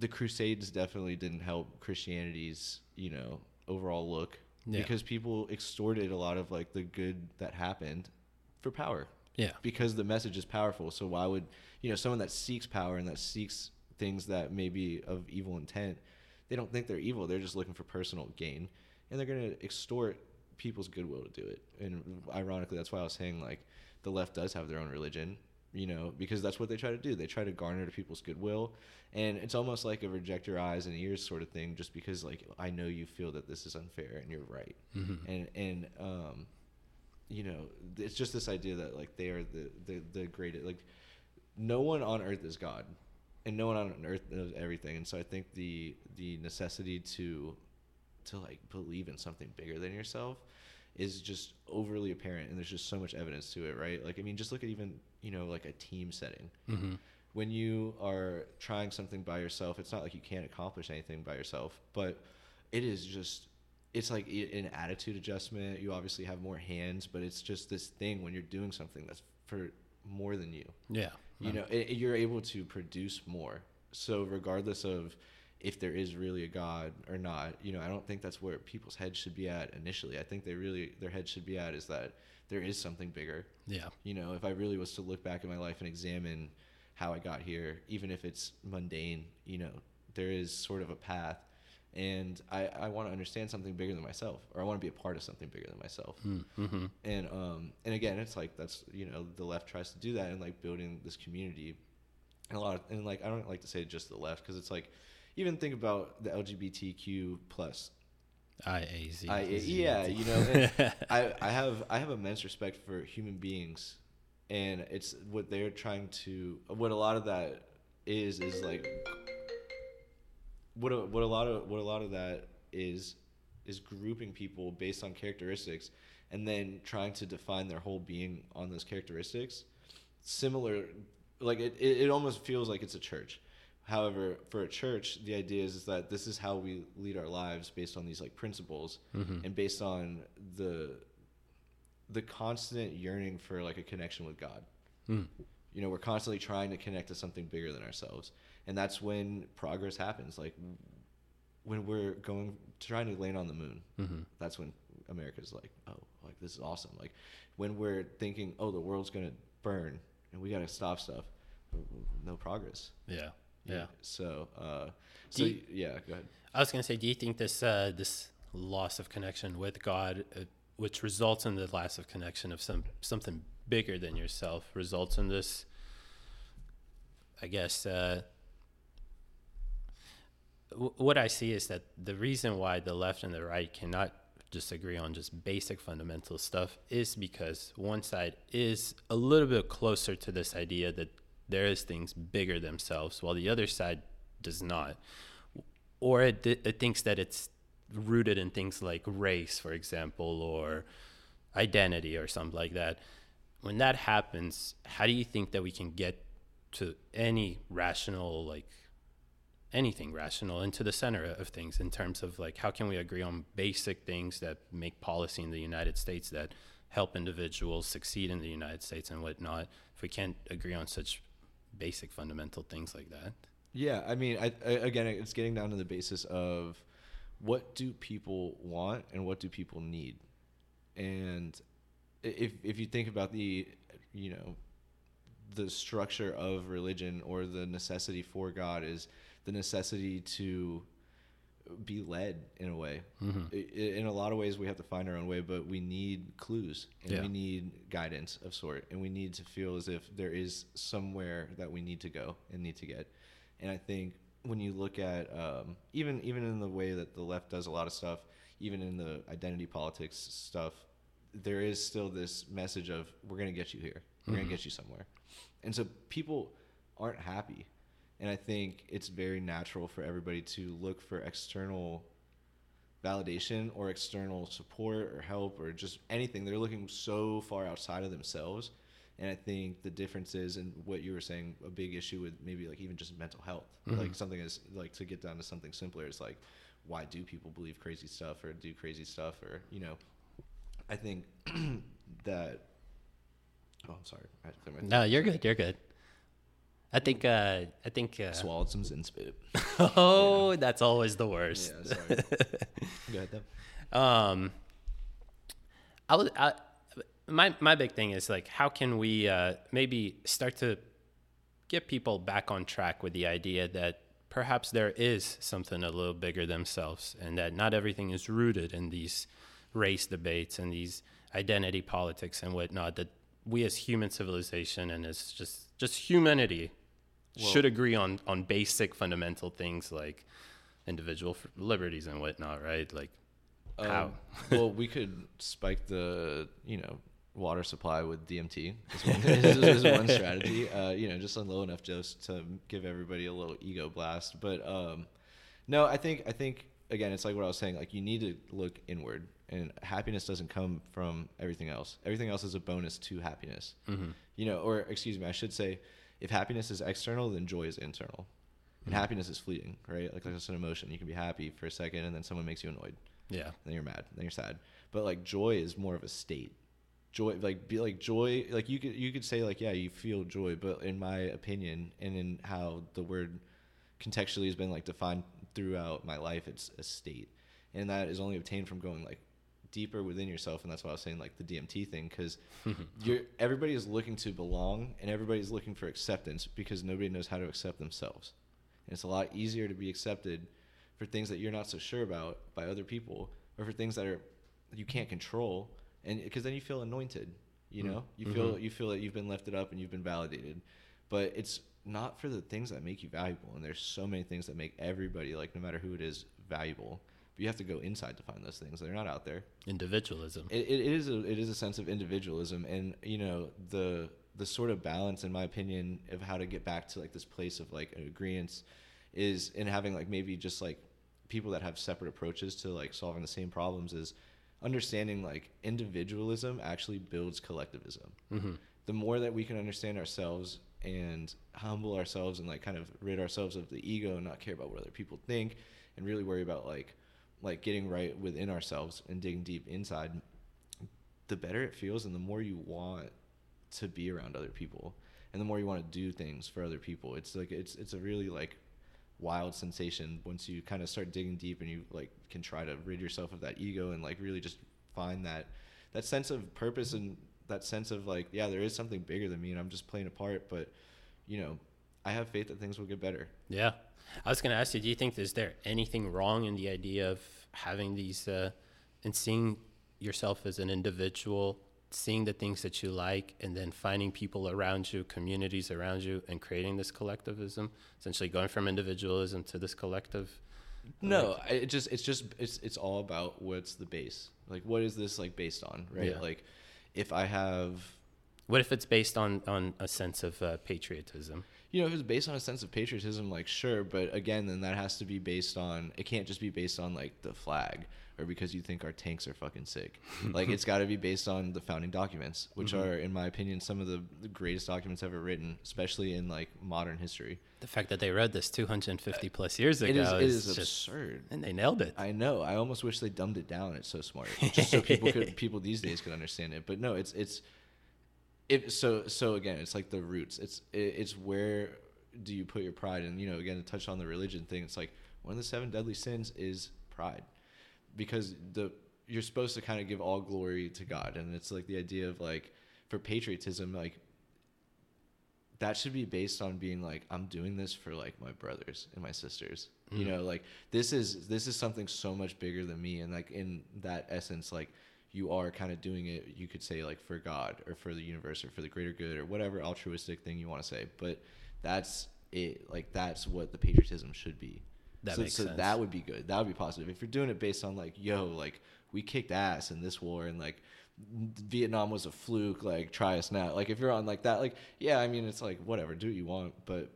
the crusades definitely didn't help christianity's you know overall look yeah. because people extorted a lot of like the good that happened for power. Yeah. Because the message is powerful. So why would you know someone that seeks power and that seeks things that may be of evil intent they don't think they're evil. They're just looking for personal gain. And they're going to extort people's goodwill to do it. And ironically, that's why I was saying like the left does have their own religion, you know, because that's what they try to do. They try to garner to people's goodwill, and it's almost like a reject your eyes and ears sort of thing, just because like I know you feel that this is unfair and you're right, mm-hmm. and and um, you know, it's just this idea that like they are the the the greatest like. No one on earth is God, and no one on earth knows everything. And so I think the the necessity to to like believe in something bigger than yourself is just overly apparent and there's just so much evidence to it right like i mean just look at even you know like a team setting mm-hmm. when you are trying something by yourself it's not like you can't accomplish anything by yourself but it is just it's like an attitude adjustment you obviously have more hands but it's just this thing when you're doing something that's for more than you yeah you know it, you're able to produce more so regardless of if there is really a God or not. You know, I don't think that's where people's heads should be at initially. I think they really their head should be at is that there is something bigger. Yeah. You know, if I really was to look back in my life and examine how I got here, even if it's mundane, you know, there is sort of a path. And I, I want to understand something bigger than myself, or I want to be a part of something bigger than myself. Hmm, mm-hmm. And um, and again, it's like that's you know the left tries to do that and like building this community, and a lot of, and like I don't like to say just the left because it's like even think about the LGBTQ plus. IAZ. I, yeah, you know, I, I have I have immense respect for human beings, and it's what they're trying to. What a lot of that is is like. What a, what a lot of what a lot of that is is grouping people based on characteristics, and then trying to define their whole being on those characteristics. Similar, like it, it, it almost feels like it's a church However, for a church, the idea is, is that this is how we lead our lives based on these like principles mm-hmm. and based on the the constant yearning for like a connection with God. Mm. You know, we're constantly trying to connect to something bigger than ourselves. And that's when progress happens. Like when we're going trying to land on the moon, Mhm. that's when America's like, oh, like this is awesome. Like when we're thinking, oh, the world's gonna burn and we gotta stop stuff, no progress. Yeah. Yeah. So, uh, so you- yeah, go ahead. I was going to say, do you think this uh, this loss of connection with God, uh, which results in the loss of connection of some something bigger than yourself, results in this? I guess uh, what I see is that the reason why the left and the right cannot just agree on just basic fundamental stuff is because one side is a little bit closer to this idea that there is things bigger themselves, while the other side does not or it, it thinks that it's rooted in things like race, for example, or identity or something like that. When that happens, how do you think that we can get to any rational, like anything rational, into the center of things in terms of like how can we agree on basic things that make policy in the United States that help individuals succeed in the United States and whatnot? If we can't agree on such basic fundamental things like that. Yeah, I mean, I, I, again, it's getting down to the basis of what do people want and what do people need, and if if you think about the, you know, the structure of religion or the necessity for God is the necessity to be led in a way. I- In a lot of ways, we have to find our own way, but we need clues and Yeah. we need guidance of sort, and we need to feel as if there is somewhere that we need to go and need to get. And I think when you look at um, even even in the way that the left does a lot of stuff, even in the identity politics stuff, there is still this message of we're going to get you here, we're going to get you somewhere, and so people aren't happy. And I think it's very natural for everybody to look for external validation or external support or help or just anything. They're looking so far outside of themselves. And I think the difference is in what you were saying, a big issue with maybe like even just mental health. Mm-hmm. Like something is like to get down to something simpler is like, why do people believe crazy stuff or do crazy stuff or, you know, I think that, oh, I'm sorry. I had to clear my No, you're good. You're good. I think. Uh, I think. Uh, swallowed some Zyn spit. oh, that's always the worst. Yeah, sorry. Go ahead though. Um, I was. I, my my big thing is like, how can we uh, maybe start to get people back on track with the idea that perhaps there is something a little bigger themselves, and that not everything is rooted in these race debates and these identity politics and whatnot. That we as human civilization and as just just humanity should agree on on basic fundamental things like individual f- liberties and whatnot, right? Like how? Um, well, we could spike the you know water supply with DMT. Is one, is, is one strategy. Uh, you know, just on low enough dose to give everybody a little ego blast. But um, no, I think I think again, it's like what I was saying. Like you need to look inward, and happiness doesn't come from everything else. Everything else is a bonus to happiness. Mm-hmm. You know, or excuse me, I should say, if happiness is external, then joy is internal. And mm-hmm. happiness is fleeting, right? Like, like it's an emotion. You can be happy for a second, and then someone makes you annoyed Yeah. then you're mad, then you're sad. But like joy is more of a state. Joy, like be like joy, like you could you could say like yeah you feel joy, but in my opinion and in how the word contextually has been like defined throughout my life, it's a state, and that is only obtained from going like deeper within yourself, and that's why I was saying like the DMT thing because you're everybody is looking to belong and everybody's looking for acceptance because nobody knows how to accept themselves, and it's a lot easier to be accepted for things that you're not so sure about by other people or for things that are you can't control and because then you feel anointed you mm. know? You feel mm-hmm. you feel that you've been lifted up and you've been validated. But it's not for the things that make you valuable and there's so many things that make everybody like no matter who it is valuable you have to go inside to find those things. They're not out there. Individualism. it, it is a it is a sense of individualism. And you know the the sort of balance in my opinion of how to get back to like this place of like an agreement is in having like maybe just like people that have separate approaches to like solving the same problems is understanding like individualism actually builds collectivism. Mm-hmm. The more that we can understand ourselves and humble ourselves and like kind of rid ourselves of the ego and not care about what other people think and really worry about like like getting right within ourselves and digging deep inside the better it feels and the more you want to be around other people and the more you want to do things for other people. It's like it's it's a really like wild sensation once you kind of start digging deep and you like can try to rid yourself of that ego and like really just find that that sense of purpose and that sense of like yeah there is something bigger than me and i'm just playing a part but you know i have faith that things will get better Yeah. I was going to ask you, do you think is there anything wrong in the idea of having these uh, and seeing yourself as an individual, seeing the things that you like, and then finding people around you, communities around you, and creating this collectivism, essentially going from individualism to this collective? No, I- it just it's just it's it's all about what's the base. Like what is this like based on, right? Yeah. Like if I have What if it's based on, on a sense of uh, patriotism? You know, if it's based on a sense of patriotism, like sure, but again, then that has to be based on. It can't just be based on like the flag or because you think our tanks are fucking sick. like it's got to be based on the founding documents, which Mm-hmm. are, in my opinion, some of the, the greatest documents ever written, especially in like modern history. The fact that they read this 250 plus years ago It is, it is, is just, absurd. and they nailed it. I know. I almost wish they dumbed it down. It's so smart, just so people could people these days could understand it. But no, it's it's if so so again, it's like the roots. It's it's where do you put your pride? And you know, again, to touch on the religion thing, it's like one of the seven deadly sins is pride, because the you're supposed to kind of give all glory to God, and it's like the idea of like for patriotism, like that should be based on being like i'm doing this for like my brothers and my sisters you mm. know like this is this is something so much bigger than me and like in that essence like you are kind of doing it you could say like for god or for the universe or for the greater good or whatever altruistic thing you want to say but that's it like that's what the patriotism should be That so, makes so sense. that would be good that would be positive if you're doing it based on like yo like we kicked ass in this war and like Vietnam was a fluke. Like, try us now. Like, if you're on like that, like, yeah, I mean, it's like whatever, do what you want, but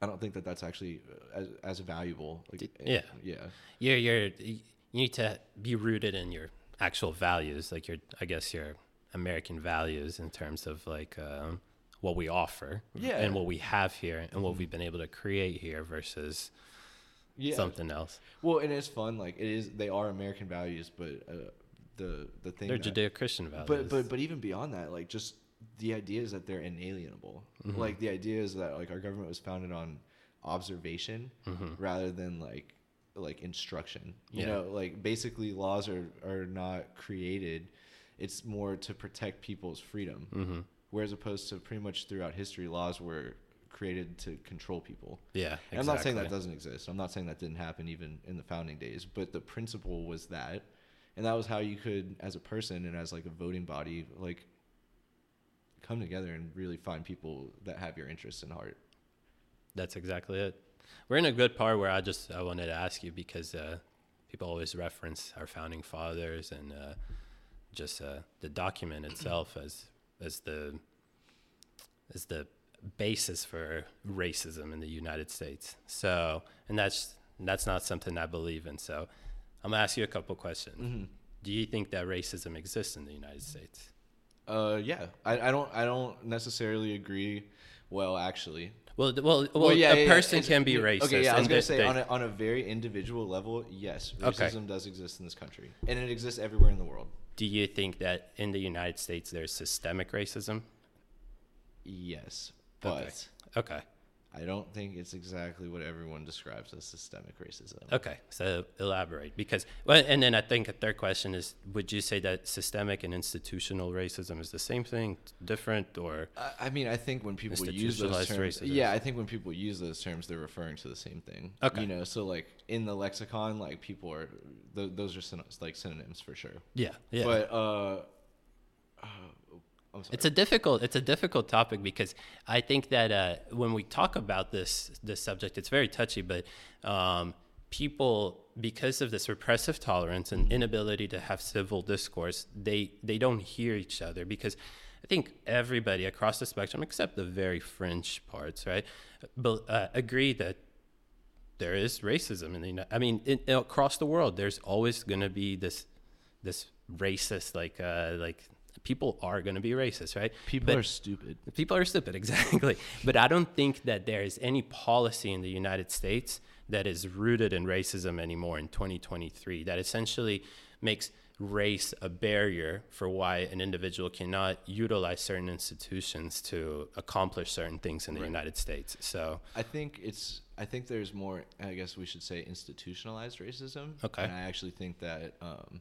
I don't think that that's actually uh, as as valuable. Like, yeah. yeah, you're you're you need to be rooted in your actual values like your i guess your american values in terms of like um, what we offer Yeah. and what we have here and what we've been able to create here versus yeah. something else Well, and it's fun. Like, it is. They are American values, but uh, the the thing. they're judeo-christian values But but but even beyond that, like just the idea is that they're inalienable. Mm-hmm. Like the idea is that like our government was founded on observation Mm-hmm. rather than like like instruction. You Yeah. know, like basically laws are are not created. It's more to protect people's freedom. Mm-hmm. Whereas opposed to pretty much throughout history, laws were created to control people. yeah And I'm not saying that doesn't exist. I'm not saying that didn't happen even in the founding days, but the principle was that, and that was how you could, as a person and as like a voting body, like come together and really find people that have your interests in heart. That's exactly it. We're in a good part where I just I wanted to ask you because uh, people always reference our founding fathers and uh, just uh, the document itself as as the as the basis for racism in the United States. So, and that's that's not something I believe in. So, I'm gonna ask you a couple questions. Do you think that racism exists in the United States? Uh, yeah, I, I don't, I don't necessarily agree. Well, actually, Well, th- well, well, yeah, a yeah, yeah. person It's- can be racist. Okay, yeah, I was gonna say they- on a, on a very individual level, yes, Okay. racism does exist in this country, and it exists everywhere in the world. Do you think that in the United States there's systemic racism? Yes, but Okay. Okay. I don't think it's exactly what everyone describes as systemic racism. Okay. So elaborate because well, and then I think a third question is: Would you say that systemic and institutional racism is the same thing, different, or I- I mean, I think when people use those terms, racism. yeah, I think when people use those terms, they're referring to the same thing. Okay. You know, so like in the lexicon, like people are, th- those are syn- like synonyms for sure. yeah, yeah? But uh, uh. It's a difficult it's a difficult topic because I think that uh, when we talk about this this subject, it's very touchy. But um, people, because of this repressive tolerance and inability to have civil discourse, they they don't hear each other because. I think everybody across the spectrum, except the very fringe parts, right, but, uh, agree that there is racism in the. I mean, in, across the world, there's always going to be this this racist like uh, like people are going to be racist, right? people But- are stupid. People are stupid, exactly. but I don't think that there is any policy in the United States that is rooted in racism anymore in 2023 that essentially makes race a barrier for why an individual cannot utilize certain institutions to accomplish certain things in the Right. United States. So, I think it's. I think there's more. I guess we should say institutionalized racism. Okay. And I actually think that um,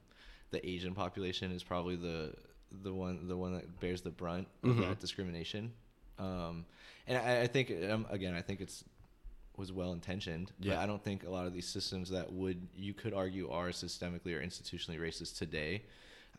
the Asian population is probably the the one the one that bears the brunt of Mhm. that discrimination. Um, and I, I think um, again, I think it's was well intentioned. But Yeah. I don't think a lot of these systems that would you could argue are systemically or institutionally racist today.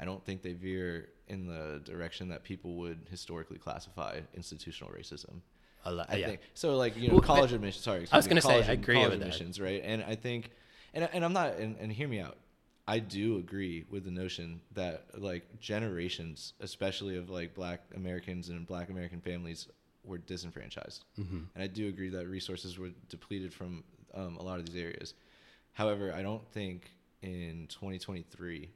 I don't think they veer in the direction that people would historically classify institutional racism. a lo- I yeah. think so. Like you know, Well, college admissions. Sorry, I was gonna say, college I agree college with that. admissions, right? And I think, and and I'm not, and, and hear me out. I do agree with the notion that like generations, especially of like Black Americans and Black American families, were disenfranchised, Mhm. and I do agree that resources were depleted from um, a lot of these areas. However, I don't think in 2023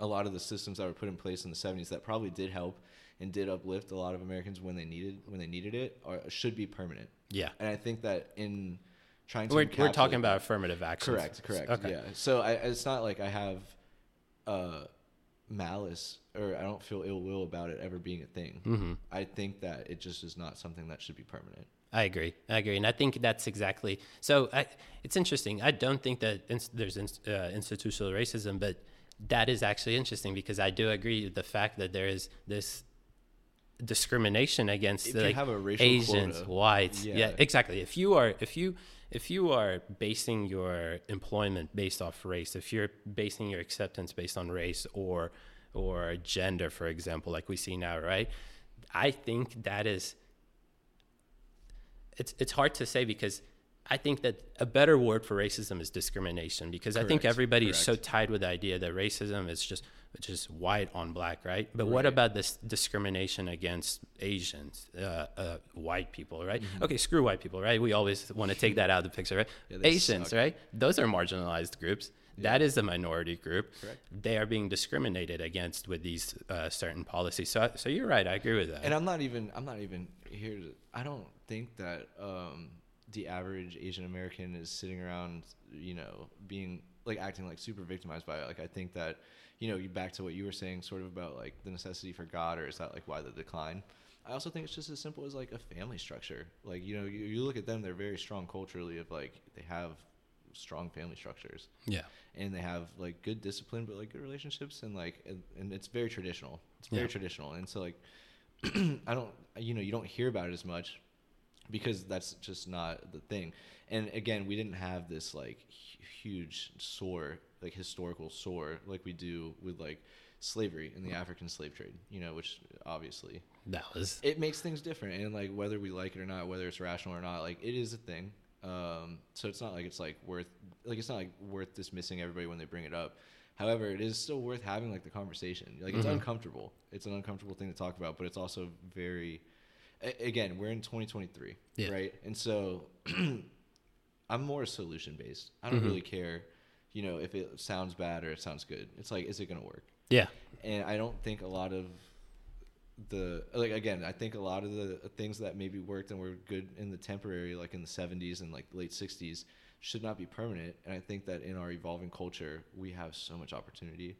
a lot of the systems that were put in place in the 70s that probably did help and did uplift a lot of Americans when they needed when they needed it are, should be permanent. Yeah. And I think that in trying to We're, we're talking about affirmative action. correct, correct, Okay. yeah. So I, it's not like I have uh, malice or I don't feel ill will about it ever being a thing. hmm I think that it just is not something that should be permanent. I agree. I agree, and I think that's exactly. So I, it's interesting. I don't think that there's uh, institutional racism, but that is actually interesting because I do agree with the fact that there is this discrimination against If like have a racial Asians, quota, whites. Yeah. yeah. exactly. If you are, if you, if you are basing your employment based off race, if you're basing your acceptance based on race or or gender, for example, like we see now, right? I think that is it's it's hard to say because I think that a better word for racism is discrimination because I think Correct, everybody is so tied with the idea that racism is just just white on black, right? But what about this discrimination against Asians, uh, uh, white people, right? Mm-hmm. Okay, screw white people, right? We always want to take that out of the picture, right? Yeah, Asians, suck. right? Those are marginalized groups. That is a minority group. Correct. They are being discriminated against with these uh, certain policies. So, so you're right. I agree with that. And I'm not even I'm not even here to I don't think that um the average Asian American is sitting around, you know, being like acting like super victimized by it. Like I think that, you know, you back to what you were saying sort of about like the necessity for God or is that like why the decline? I also think it's just as simple as like a family structure. Like, you know, you, you look at them, they're very strong culturally of like they have strong family structures yeah. and they have like good discipline but like good relationships and like and, and it's very traditional it's very Yeah. traditional and so like i don't you know you don't hear about it as much because that's just not the thing. And again we didn't have this like huge sore like historical sore like we do with like slavery and the african slave trade you know which obviously That was it makes things different. And like whether we like it or not whether it's rational or not like it is a thing. Um so it's not like it's like worth like it's not like worth dismissing everybody when they bring it up. However it is still worth having like the conversation. Like it's Mhm. uncomfortable. It's an uncomfortable thing to talk about but it's also very a- again we're in 2023 Yeah. right and so i'm more solution based i don't Mhm. really care you know if it sounds bad or it sounds good it's like is it going to work yeah. and I don't think a lot of the like again, I think a lot of the things that maybe worked and were good in the temporary, like in the '70s and like late '60s, should not be permanent. And I think that in our evolving culture, we have so much opportunity,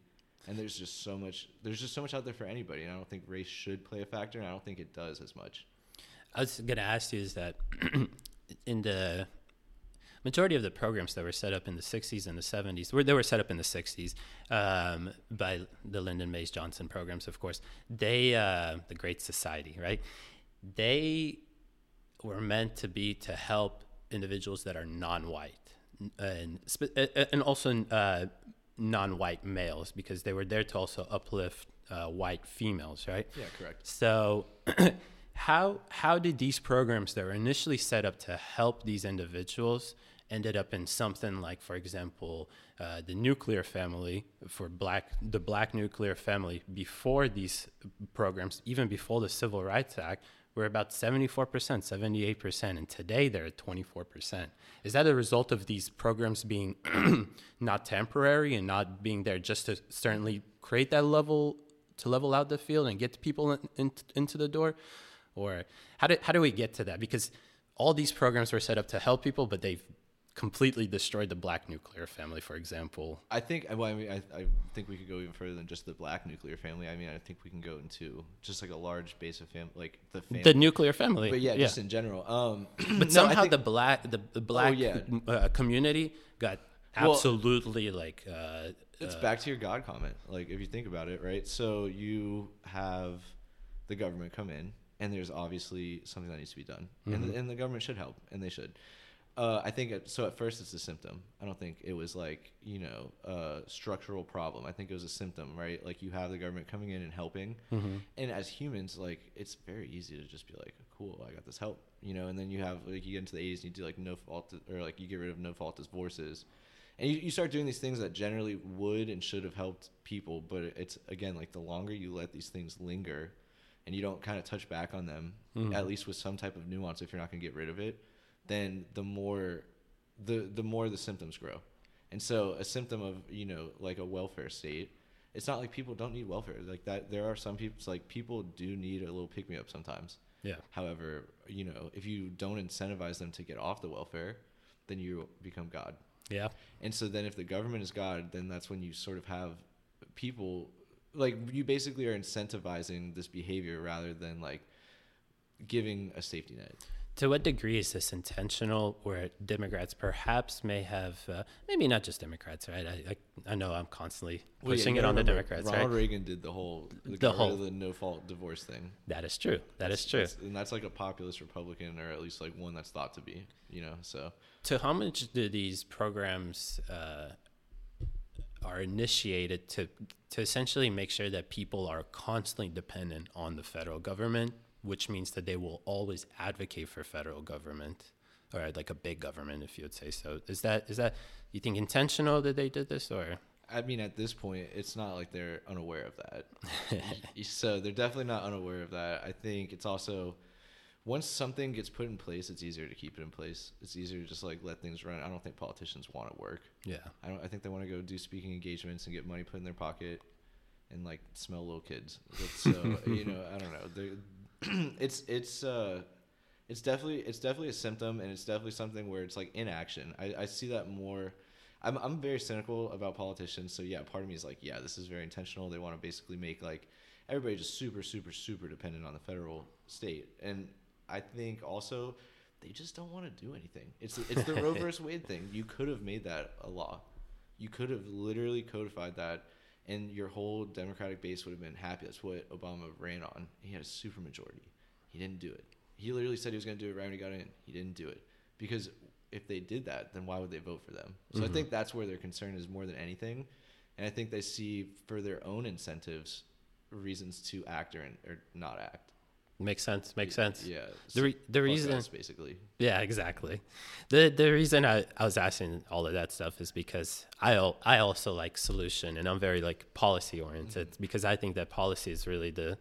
and there's just so much. There's just so much out there for anybody, and I don't think race should play a factor, and I don't think it does as much. I was going to ask you is that in the majority of the programs that were set up in the 60s and the 70s, were they were set up in the 60s um, by the Lyndon Baines Johnson programs, of course. They, uh, the Great Society, right? They were meant to be to help individuals that are non-white and spe- uh, uh, and also uh, non-white males because they were there to also uplift uh, white females, right? Yeah, correct. So, how how did these programs that were initially set up to help these individuals ended up in something like, for example, uh, the nuclear family for black the black nuclear family before these programs, even before the Civil Rights Act, were about seventy four percent, seventy eight percent, and today they're at twenty four percent. Is that a result of these programs being not temporary and not being there just to certainly create that level to level out the field and get people in, in, into the door or how do, how do we get to that because all these programs were set up to help people but they've completely destroyed the black nuclear family, for example. I think. Well, I mean, I, I think we could go even further than just the black nuclear family. I mean, I think we can go into just like a large base of family, like the family. The nuclear family. but yeah, just in general. Um, but no, somehow think- the black the, the black yeah. uh, community got Well- absolutely like uh, it's uh, back to your God comment. Like if you think about it, right? So you have the government come in, and there's obviously something that needs to be done, Mm-hmm. the, and the government should help, and they should. Uh, I think at, so. At first, it's a symptom. I don't think it was like you know a structural problem. I think it was a symptom, right? Like you have the government coming in and helping, Mm-hmm. and as humans, like it's very easy to just be like, "Cool, I got this help," you know. And then you have like you get into the 80s and you do like no fault or like you get rid of no fault as divorces, and you, you start doing these things that generally would and should have helped people but it's again like the longer you let these things linger and you don't kind of touch back on them at least with some type of nuance if you're not going to get rid of it then the more the the more the symptoms grow. And so a symptom of you know like a welfare state it's not like people don't need welfare. Like that there are some people like people do need a little pick me up sometimes. Yeah. However you know if you don't incentivize them to get off the welfare then you become god. Yeah. And so then if the government is God, then that's when you sort of have people like you basically are incentivizing this behavior rather than like giving a safety net. To what degree is this intentional? Where Democrats perhaps may have, uh, maybe not just Democrats, right? I, I, I know I'm constantly Well, yeah, pushing it on the Democrats, Ronald right? Reagan did the whole the, The whole- the no fault divorce thing. That is true. That is true. That's- and that's like a populist Republican, or at least like one that's thought to be. You know, so To how much do these programs uh, are initiated to to essentially make sure that people are constantly dependent on the federal government, which means that they will always advocate for federal government or like a big government, if you would say so. Is that is that you think intentional that they did this, or I mean, at this point, it's not like they're unaware of that. So they're definitely not unaware of that. I think it's also once something gets put in place, it's easier to keep it in place. It's easier to just like let things run. I don't think politicians want to work. yeah, I don't. I think they want to go do speaking engagements and get money put in their pocket, and like smell little kids. But so you know, I don't know. They're- it's it's uh, it's definitely it's definitely a symptom, and it's definitely something where it's like inaction. I, I see that more. I'm I'm very cynical about politicians. So yeah, part of me is like, yeah, this is very intentional. They want to basically make like everybody just super super super dependent on the federal state, and I think also they just don't want to do anything. It's it's the Roe versus Wade thing. You could have made that a law. You could have literally codified that, and your whole Democratic base would have been happy. That's what Obama ran on. He had a super majority. He didn't do it. He literally said he was going to do it right when he got in. He didn't do it because if they did that, then why would they vote for them? So I mm-hmm. think that's where their concern is more than anything, and I think they see for their own incentives reasons to act or, or not act. Makes sense. Makes sense. Yeah. The re- the reason us, basically. Yeah, exactly. The the reason I, I was asking all of that stuff is because I I also like solution and I'm very like policy oriented because I think that policy is really the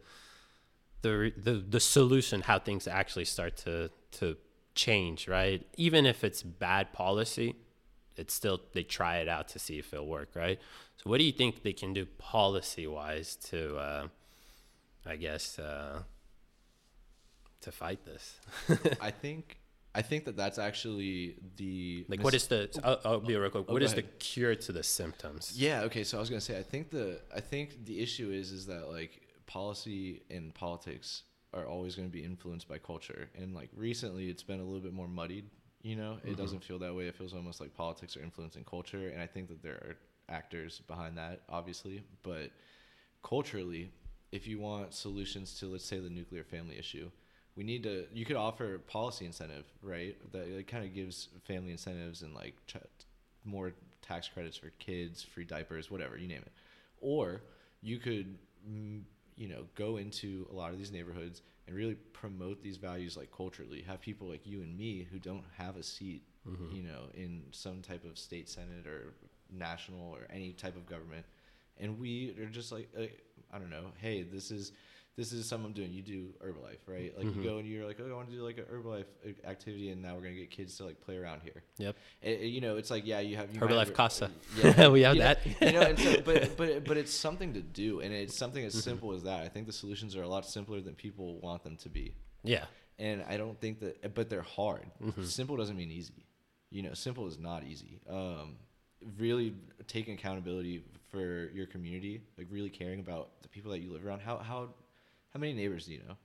the the the solution how things actually start to to change, right? Even if it's bad policy, it's still they try it out to see if it'll work, right? So what do you think they can do policy wise to uh I guess uh to fight this? I think I think that that's actually the Like, what is the? I'll, I'll be real quick. Oh, What is the cure to the symptoms? Yeah. Okay. So I was gonna say I think the I think the issue is is that like policy and politics are always going to be influenced by culture, and like recently it's been a little bit more muddied. You know, it mm-hmm. doesn't feel that way. It feels almost like politics are influencing culture, and I think that there are actors behind that, obviously, but culturally, if you want solutions to let's say the nuclear family issue, we need to. You could offer policy incentive, right? That it kind of gives family incentives and like ch- more tax credits for kids, free diapers, whatever you name it. Or you could, mm, you know, go into a lot of these neighborhoods and really promote these values like culturally. Have people like you and me who don't have a seat, you know, in some type of state senate or national or any type of government, and we are just like, uh, I don't know, hey, this is. This is something I'm doing. You do Herbalife, right? Like you go and you're like, oh, I want to do like an Herbalife uh, activity, and now we're gonna get kids to like play around here. Yep. It, you know, it's like yeah, you have you Herbalife have- Casa. Yeah, We have you know, that. you know, and so, but but but it's something to do, and it's something Mm-hmm. as simple as that. I think the solutions are a lot simpler than people want them to be, Yeah. and I don't think that, but they're hard. Mm-hmm. Simple doesn't mean easy. You know, simple is not easy. Um, really taking accountability for your community, like really caring about the people that you live around. How how how many neighbors do you know?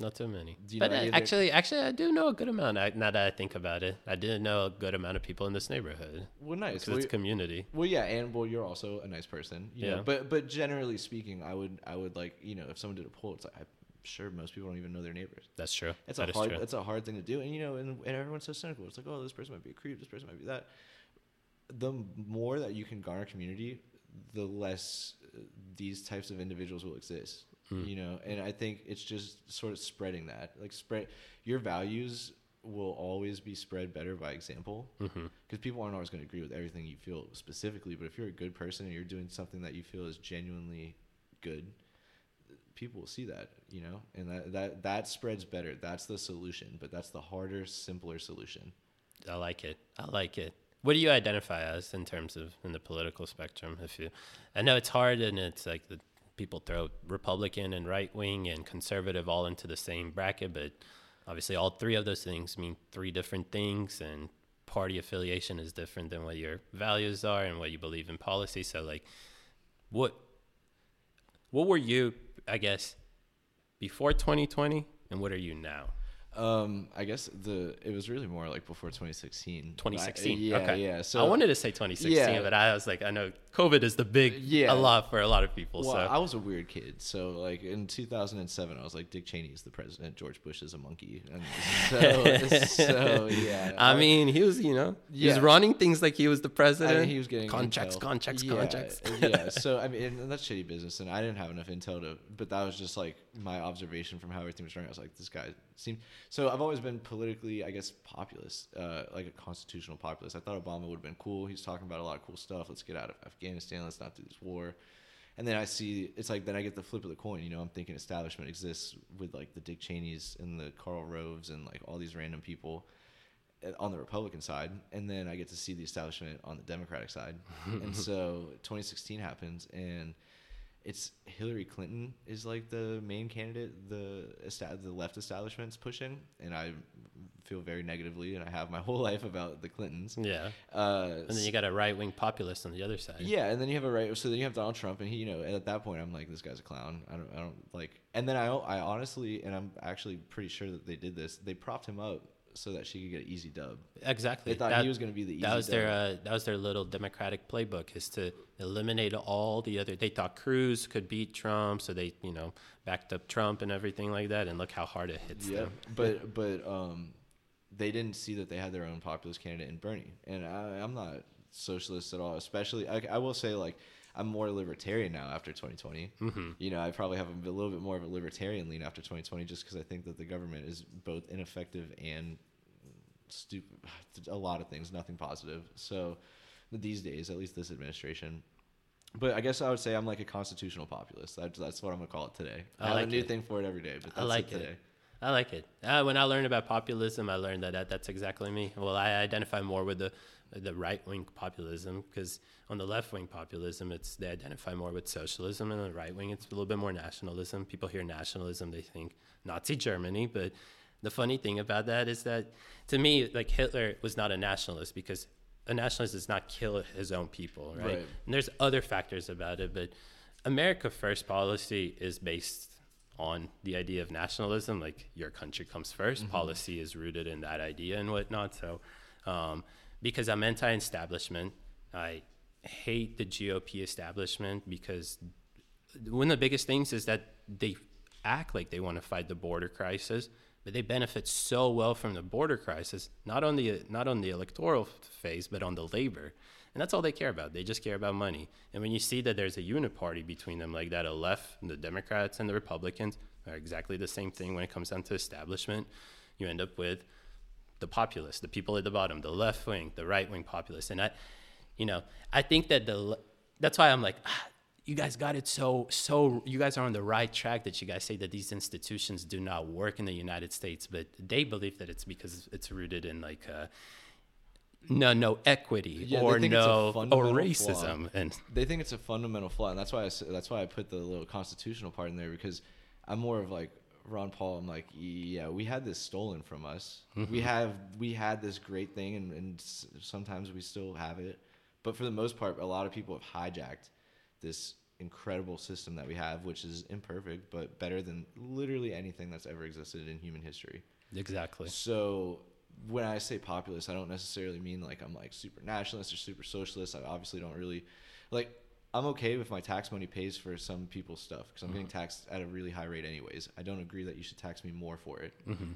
Not too many. Do you but know uh, of their- actually, actually, I do know a good amount. I, now that I think about it, I did know a good amount of people in this neighborhood Well, nice. because Well, it's you- community. Well, yeah, and well, you're also a nice person. You Yeah. Know? But but generally speaking, I would I would like you know if someone did a poll, it's like I'm sure most people don't even know their neighbors. That's true. It's That a hard it's a hard thing to do, and you know, and, and everyone's so cynical. It's like, oh, this person might be a creep, this person might be that. The more that you can garner community, the less uh, these types of individuals will exist. Hmm. You know, and I think it's just sort of spreading that, like spread your values will always be spread better by example because people aren't always going to agree with everything you feel specifically but if you're a good person and you're doing something that you feel is genuinely good people will see that you know and that that that spreads better that's the solution but that's the harder simpler solution I like it. I like it. What do you identify as in terms of in the political spectrum? If you, I know it's hard and it's like the people throw Republican and right wing and conservative all into the same bracket, but obviously all three of those things mean three different things, and party affiliation is different than what your values are and what you believe in policy. So like, what, what were you? I guess before 2020, and what are you now? um i guess the it was really more like before 2016 I- 2016. yeah okay. yeah so I wanted to say 2016, Yeah. but I was like, I know COVID is the big, Yeah. a lot for a lot of people. Well, so I was a weird kid. So, like in 2007, I was like, Dick Cheney is the president. George Bush is a monkey. And so, so yeah. I mean, he was, you know, he was running things like he was the I president. mean, he was getting contracts, intel. contracts, yeah, contracts. yeah. So I mean, that's shitty business, and I didn't have enough intel to. But that was just like my observation from how everything was running. I was like, this guy seemed. So I've always been politically, I guess, populist, uh, like a constitutional populist. I thought Obama would have been cool. He's talking about a lot of cool stuff. Let's get out of Afghanistan. Let's not do this war. And then I see it's like then I get the flip of the coin. You know, I'm thinking establishment exists with like the Dick Cheneys and the Karl Roves and like all these random people on the Republican side, and then I get to see the establishment on the Democratic side. and so 2016 happens, and it's Hillary Clinton is like the main candidate the esta- the left establishment's pushing, and I feel very negatively, and I have my whole life about the Clintons. yeah. Uh, And then you got a right wing populist on the other side. yeah, and then you have a right. So then you have Donald Trump, and he, you know, at that point, I'm like, this guy's a clown. I don't, I don't like. And then I, I honestly, and I'm actually pretty sure that they did this. They propped him up so that she could get an easy dub. Exactly. They thought That- he was going to be the easy that was dub. their uh, that was their little democratic playbook is to eliminate all the other they thought Cruz could beat Trump so they you know backed up Trump and everything like that and look how hard it hits yeah, them but but um, they didn't see that they had their own populist candidate in Bernie, and I, I'm not socialist at all. Especially, I, I will say like. I'm more libertarian now after 2020. Mm-hmm. You know, I probably have a little bit more of a libertarian lean after 2020, just because I think that the government is both ineffective and stupid. A lot of things, nothing positive. So these days, at least this administration. But I guess I would say I'm like a constitutional populist. That's, that's what I'm gonna call it today. I I, have a new it. thing for it every day. But that's I like it it. I like it. Uh, when I learned about populism, I learned that, that that's exactly me. Well, I identify more with the the right wing populism because on the left wing populism, it's they identify more with socialism, and on the right wing, it's a little bit more nationalism. People hear nationalism, they think Nazi Germany, but the funny thing about that is that to me, like Hitler was not a nationalist because a nationalist does not kill his own people, right? Right. And there's other factors about it, but America First policy is based on the idea of nationalism, like your country comes 1st Policy is rooted in that idea and whatnot. So, um, because I'm anti-establishment, I hate the GOP establishment because one of the biggest things is that they act like they want to fight the border crisis, but they benefit so well from the border crisis, not on the not on the electoral phase, but on the labor. And that's all they care about. They just care about money. And when you see that there's a uniparty between them like that, a left, the Democrats and the Republicans are exactly the same thing when it comes down to establishment, you end up with the populace, the people at the bottom, the left wing, the right wing populace. And I, you know, I think that the that's why I'm like, ah, you guys got it so so. You guys are on the right track that you guys say that these institutions do not work in the United States, but they believe that it's because it's rooted in like. Uh, no, no equity Yeah, or think it's a no or racism, flaw. and They think it's a fundamental flaw, and that's why I, that's why I put the little constitutional part in there because I'm more of like Ron Paul, I'm like, yeah, we had this stolen from us. Mm-hmm. We have we had this great thing, and, and sometimes we still have it. But for the most part, a lot of people have hijacked this incredible system that we have, which is imperfect, but better than literally anything that's ever existed in human history. Exactly. So when I say populist, I don't necessarily mean like I'm like super nationalist or super socialist. I obviously don't really like. I'm okay if my tax money pays for some people's stuff because I'm getting taxed at a really high rate anyways. I don't agree that you should tax me more for it.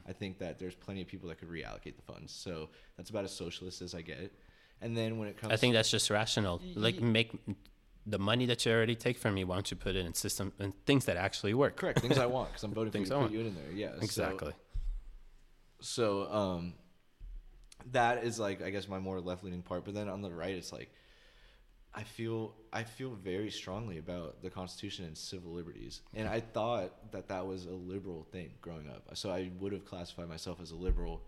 I think that there's plenty of people that could reallocate the funds. So that's about as socialist as I get. And then when it comes, I think that's just rational. Like make the money that you already take from me. Why don't you put it in system and things that actually work? correct things I want because I'm voting for you Things to I put want. you in there. Yeah, so- Exactly. so um that is like i guess my more left leaning part but then on the right it's like i feel i feel very strongly about the constitution and civil liberties. And i thought that that was a liberal thing growing up. So i would have classified myself as a liberal.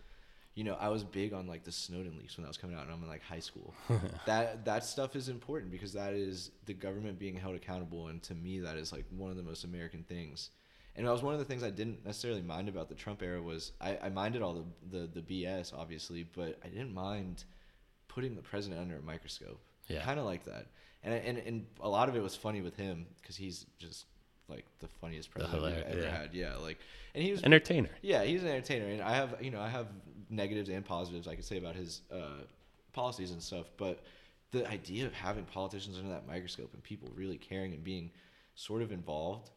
You know i was big on like the snowden leaks when that was coming out and i'm in like high school. That that stuff is important because that is the government being held accountable and to me that is like one of the most american things. And that was one of the things I didn't necessarily mind about the Trump era was I, I minded all the, the, the BS obviously, but I didn't mind putting the president under a microscope. Yeah. kind of like that. And, and and a lot of it was funny with him because he's just like the funniest president we've ever yeah. had. Yeah, like and he was Entertainer. yeah, he's an entertainer, and I have you know I have negatives and positives I could say about his uh, policies and stuff. But the idea of having politicians under that microscope and people really caring and being sort of involved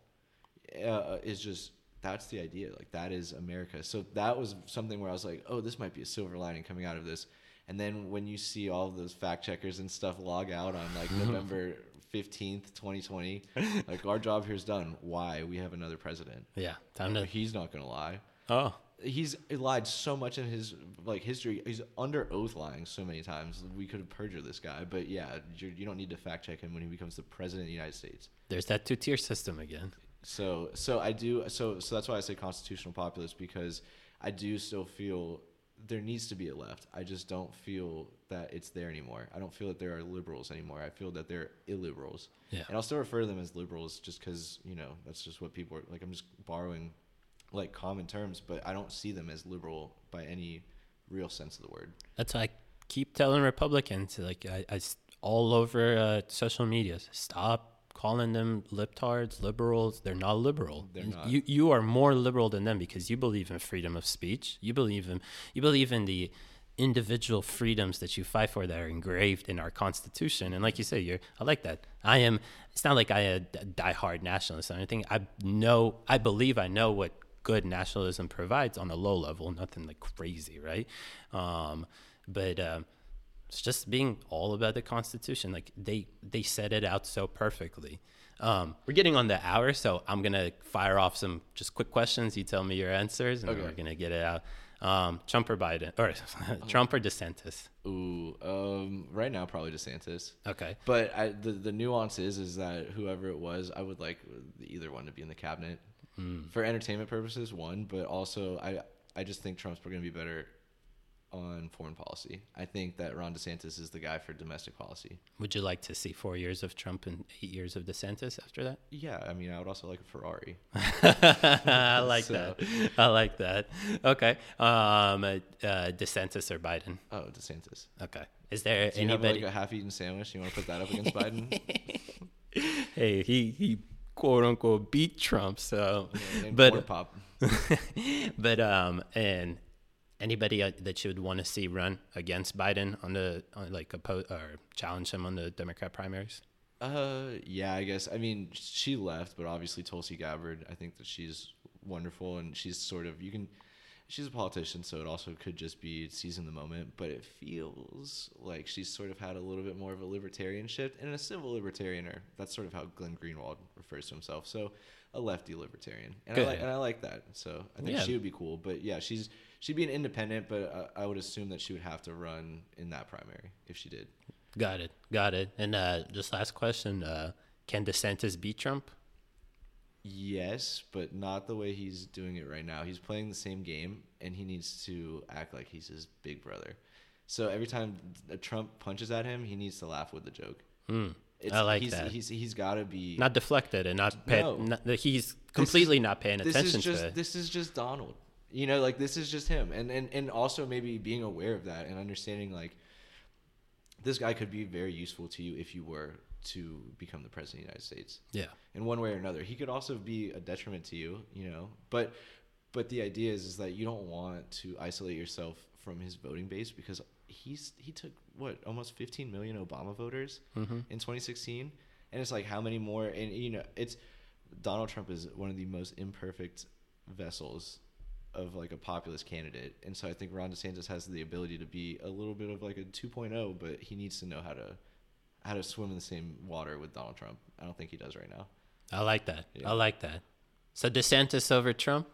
uh, is just that's the idea. Like that is America. So that was something where I was like, oh, this might be a silver lining coming out of this. And then when you see all of those fact checkers and stuff log out on like November fifteenth, twenty twenty, like our job here is done. Why? We have another president. Yeah. Time to. He's not gonna lie Oh. he's lied so much in his like history. He's under oath lying so many times. We could have perjured this guy, but yeah, you're, you don't need to fact check him when he becomes the president of the United States. There's that two tier system again. So, so I do. So, so that's why I say constitutional populist because I do still feel there needs to be a left. I just don't feel that it's there anymore. I don't feel that there are liberals anymore. I feel that they're illiberals. Yeah. And I'll still refer to them as liberals just because you know that's just what people are like. I'm just borrowing like common terms, but I don't see them as liberal by any real sense of the word. That's why I keep telling Republicans, like I all over uh, social media, stop calling them libtards, liberals. They're not liberal. They're not. You you are more liberal than them because you believe in freedom of speech. You believe in you believe in the individual freedoms that you fight for that are engraved in our constitution and like you say you're i like that i am it's not like i a diehard nationalist or anything i know i believe i know what good nationalism provides on a low level nothing like crazy right um, but um, it's just being all about the constitution. Like they they set it out so perfectly. Um, we're getting on the hour so i'm gonna fire off some just quick questions. You tell me your answers and Okay. we're gonna get it out. Um, trump or biden? Or trump or desantis? Ooh, um, right now probably DeSantis. okay. But I, the the nuance is is that whoever it was, I would like either one to be in the cabinet. For entertainment purposes. One, but also I I just think Trump's going to be better on foreign policy. I think that Ron DeSantis is the guy for domestic policy. would you like to see four years of trump and eight years of desantis after that Yeah, I mean, I would also like a Ferrari. i like So- that i like that okay um, uh, desantis or biden Oh, DeSantis. okay is there Do you have like a half-eaten sandwich? You want to put that up against Biden? hey, he he quote unquote beat Trump. So, And but pop. but um and anybody uh, that you would want to see run against Biden on the on like oppose or challenge him on the Democrat primaries. Uh, yeah, I guess. I mean, she left, but obviously Tulsi Gabbard. I think that she's wonderful, and she's sort of you can. She's a politician, so it also could just be seizing the moment. But it feels like she's sort of had a little bit more of a libertarian shift, and a civil libertarian, or that's sort of how Glenn Greenwald refers to himself. So, a lefty libertarian, and I like and I like that. So I think Yeah. she would be cool. But yeah, she's she'd be an independent, but I, I would assume that she would have to run in that primary if she did. Got it, got it. And uh, just last question: uh, Can DeSantis beat Trump? Yes, but not the way he's doing it right now. He's playing the same game, and he needs to act like he's his big brother. So every time Trump punches at him, he needs to laugh with the joke. Hmm. It's, I like he's, that. He's he's got to be not deflected and not pay, No. not, he's This completely not paying this attention is just to it. this is just Donald. You know, like this is just him, and and and also maybe being aware of that and understanding like this guy could be very useful to you if you were to become the president of the United States yeah. in one way or another. He could also be a detriment to you, you know. But but the idea is is that you don't want to isolate yourself from his voting base because he's he took what almost 15 million Obama voters Mm-hmm. in 2016, and it's like how many more? And you know, it's Donald Trump is one of the most imperfect vessels of like a populist candidate, and so I think Ron DeSantis has the ability to be a little bit of like a 2.0, but he needs to know how to how to swim in the same water with Donald Trump. I don't think he does right now. I like that. Yeah. I like that. So DeSantis over Trump?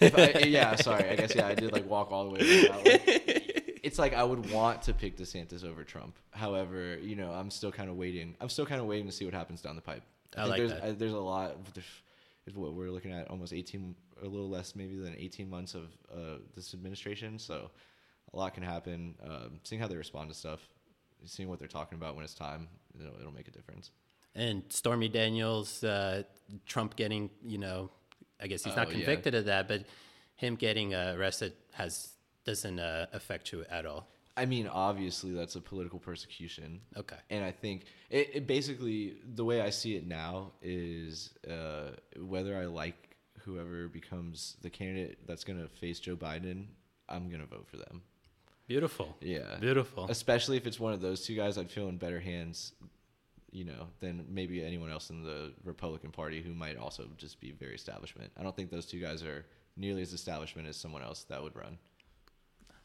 I, yeah, sorry. I guess yeah, I did like walk all the way. to that one. It's like I would want to pick DeSantis over Trump. However, you know, I'm still kind of waiting. I'm still kind of waiting to see what happens down the pipe. I think like there's, that. I, there's a lot. Of, There's, what we're looking at almost 18, a little less maybe than 18 months of uh, this administration. So a lot can happen. Um, seeing how they respond to stuff, seeing what they're talking about when it's time, it'll, it'll make a difference. And Stormy Daniels, uh, Trump getting, you know, I guess he's not Oh, yeah. convicted of that, but him getting uh, arrested has doesn't uh, affect you at all. I mean, obviously that's a political persecution. Okay. And I think it, it basically the way I see it now is uh, whether I like whoever becomes the candidate that's going to face Joe Biden, I'm going to vote for them. Beautiful. Yeah. Beautiful. Especially if it's one of those two guys, I'd feel in better hands, you know, than maybe anyone else in the Republican Party who might also just be very establishment. I don't think those two guys are nearly as establishment as someone else that would run.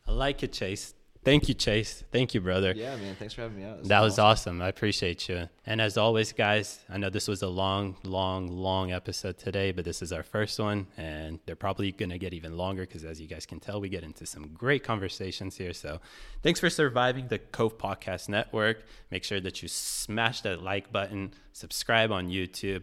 I like it, Chase. Thank you, Chase. Thank you, brother. Yeah, man. Thanks for having me out. This That was awesome. awesome. I appreciate you. And as always, guys, I know this was a long, long, long episode today, but this is our first one, and they're probably going to get even longer because, as you guys can tell, we get into some great conversations here. So, thanks for surviving the Cove Podcast Network. Make sure that you smash that like button, subscribe on YouTube,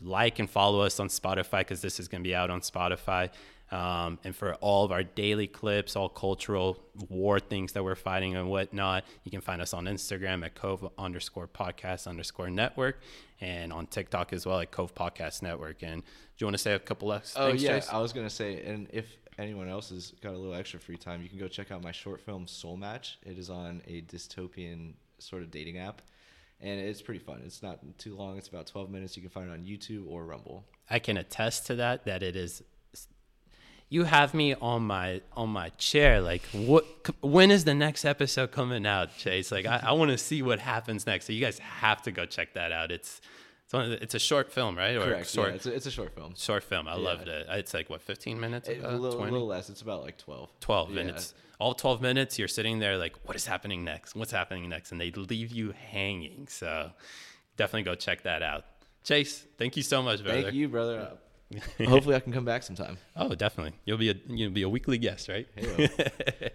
like and follow us on Spotify because this is going to be out on Spotify. Um, and for all of our daily clips, all cultural war things that we're fighting and whatnot, you can find us on Instagram at Cove underscore podcast underscore network and on TikTok as well at Cove Podcast Network. And do you want to say a couple of Oh things, yeah, Chase? I was gonna say, and if anyone else has got a little extra free time, you can go check out my short film Soul Match. It is on a dystopian sort of dating app, and it's pretty fun. It's not too long. It's about twelve minutes. You can find it on YouTube or Rumble. I can attest to that. That it is. You have me on my on my chair. Like, what? When is the next episode coming out, Chase? Like, I, I want to see what happens next. So you guys have to go check that out. It's it's one of the, it's a short film, right? Or Correct. Short yeah, it's a, it's a short film. short film. I Yeah. loved it. It's like what, 15 minutes? It- a, little, a little less. It's about like twelve. 12 Yeah. minutes. All 12 minutes, you're sitting there like, what is happening next? What's happening next? And they leave you hanging. So definitely go check that out. Chase, thank you so much, brother. Thank you, brother. Hopefully, I can come back sometime. Oh, definitely. You'll be a you'll be a weekly guest, right?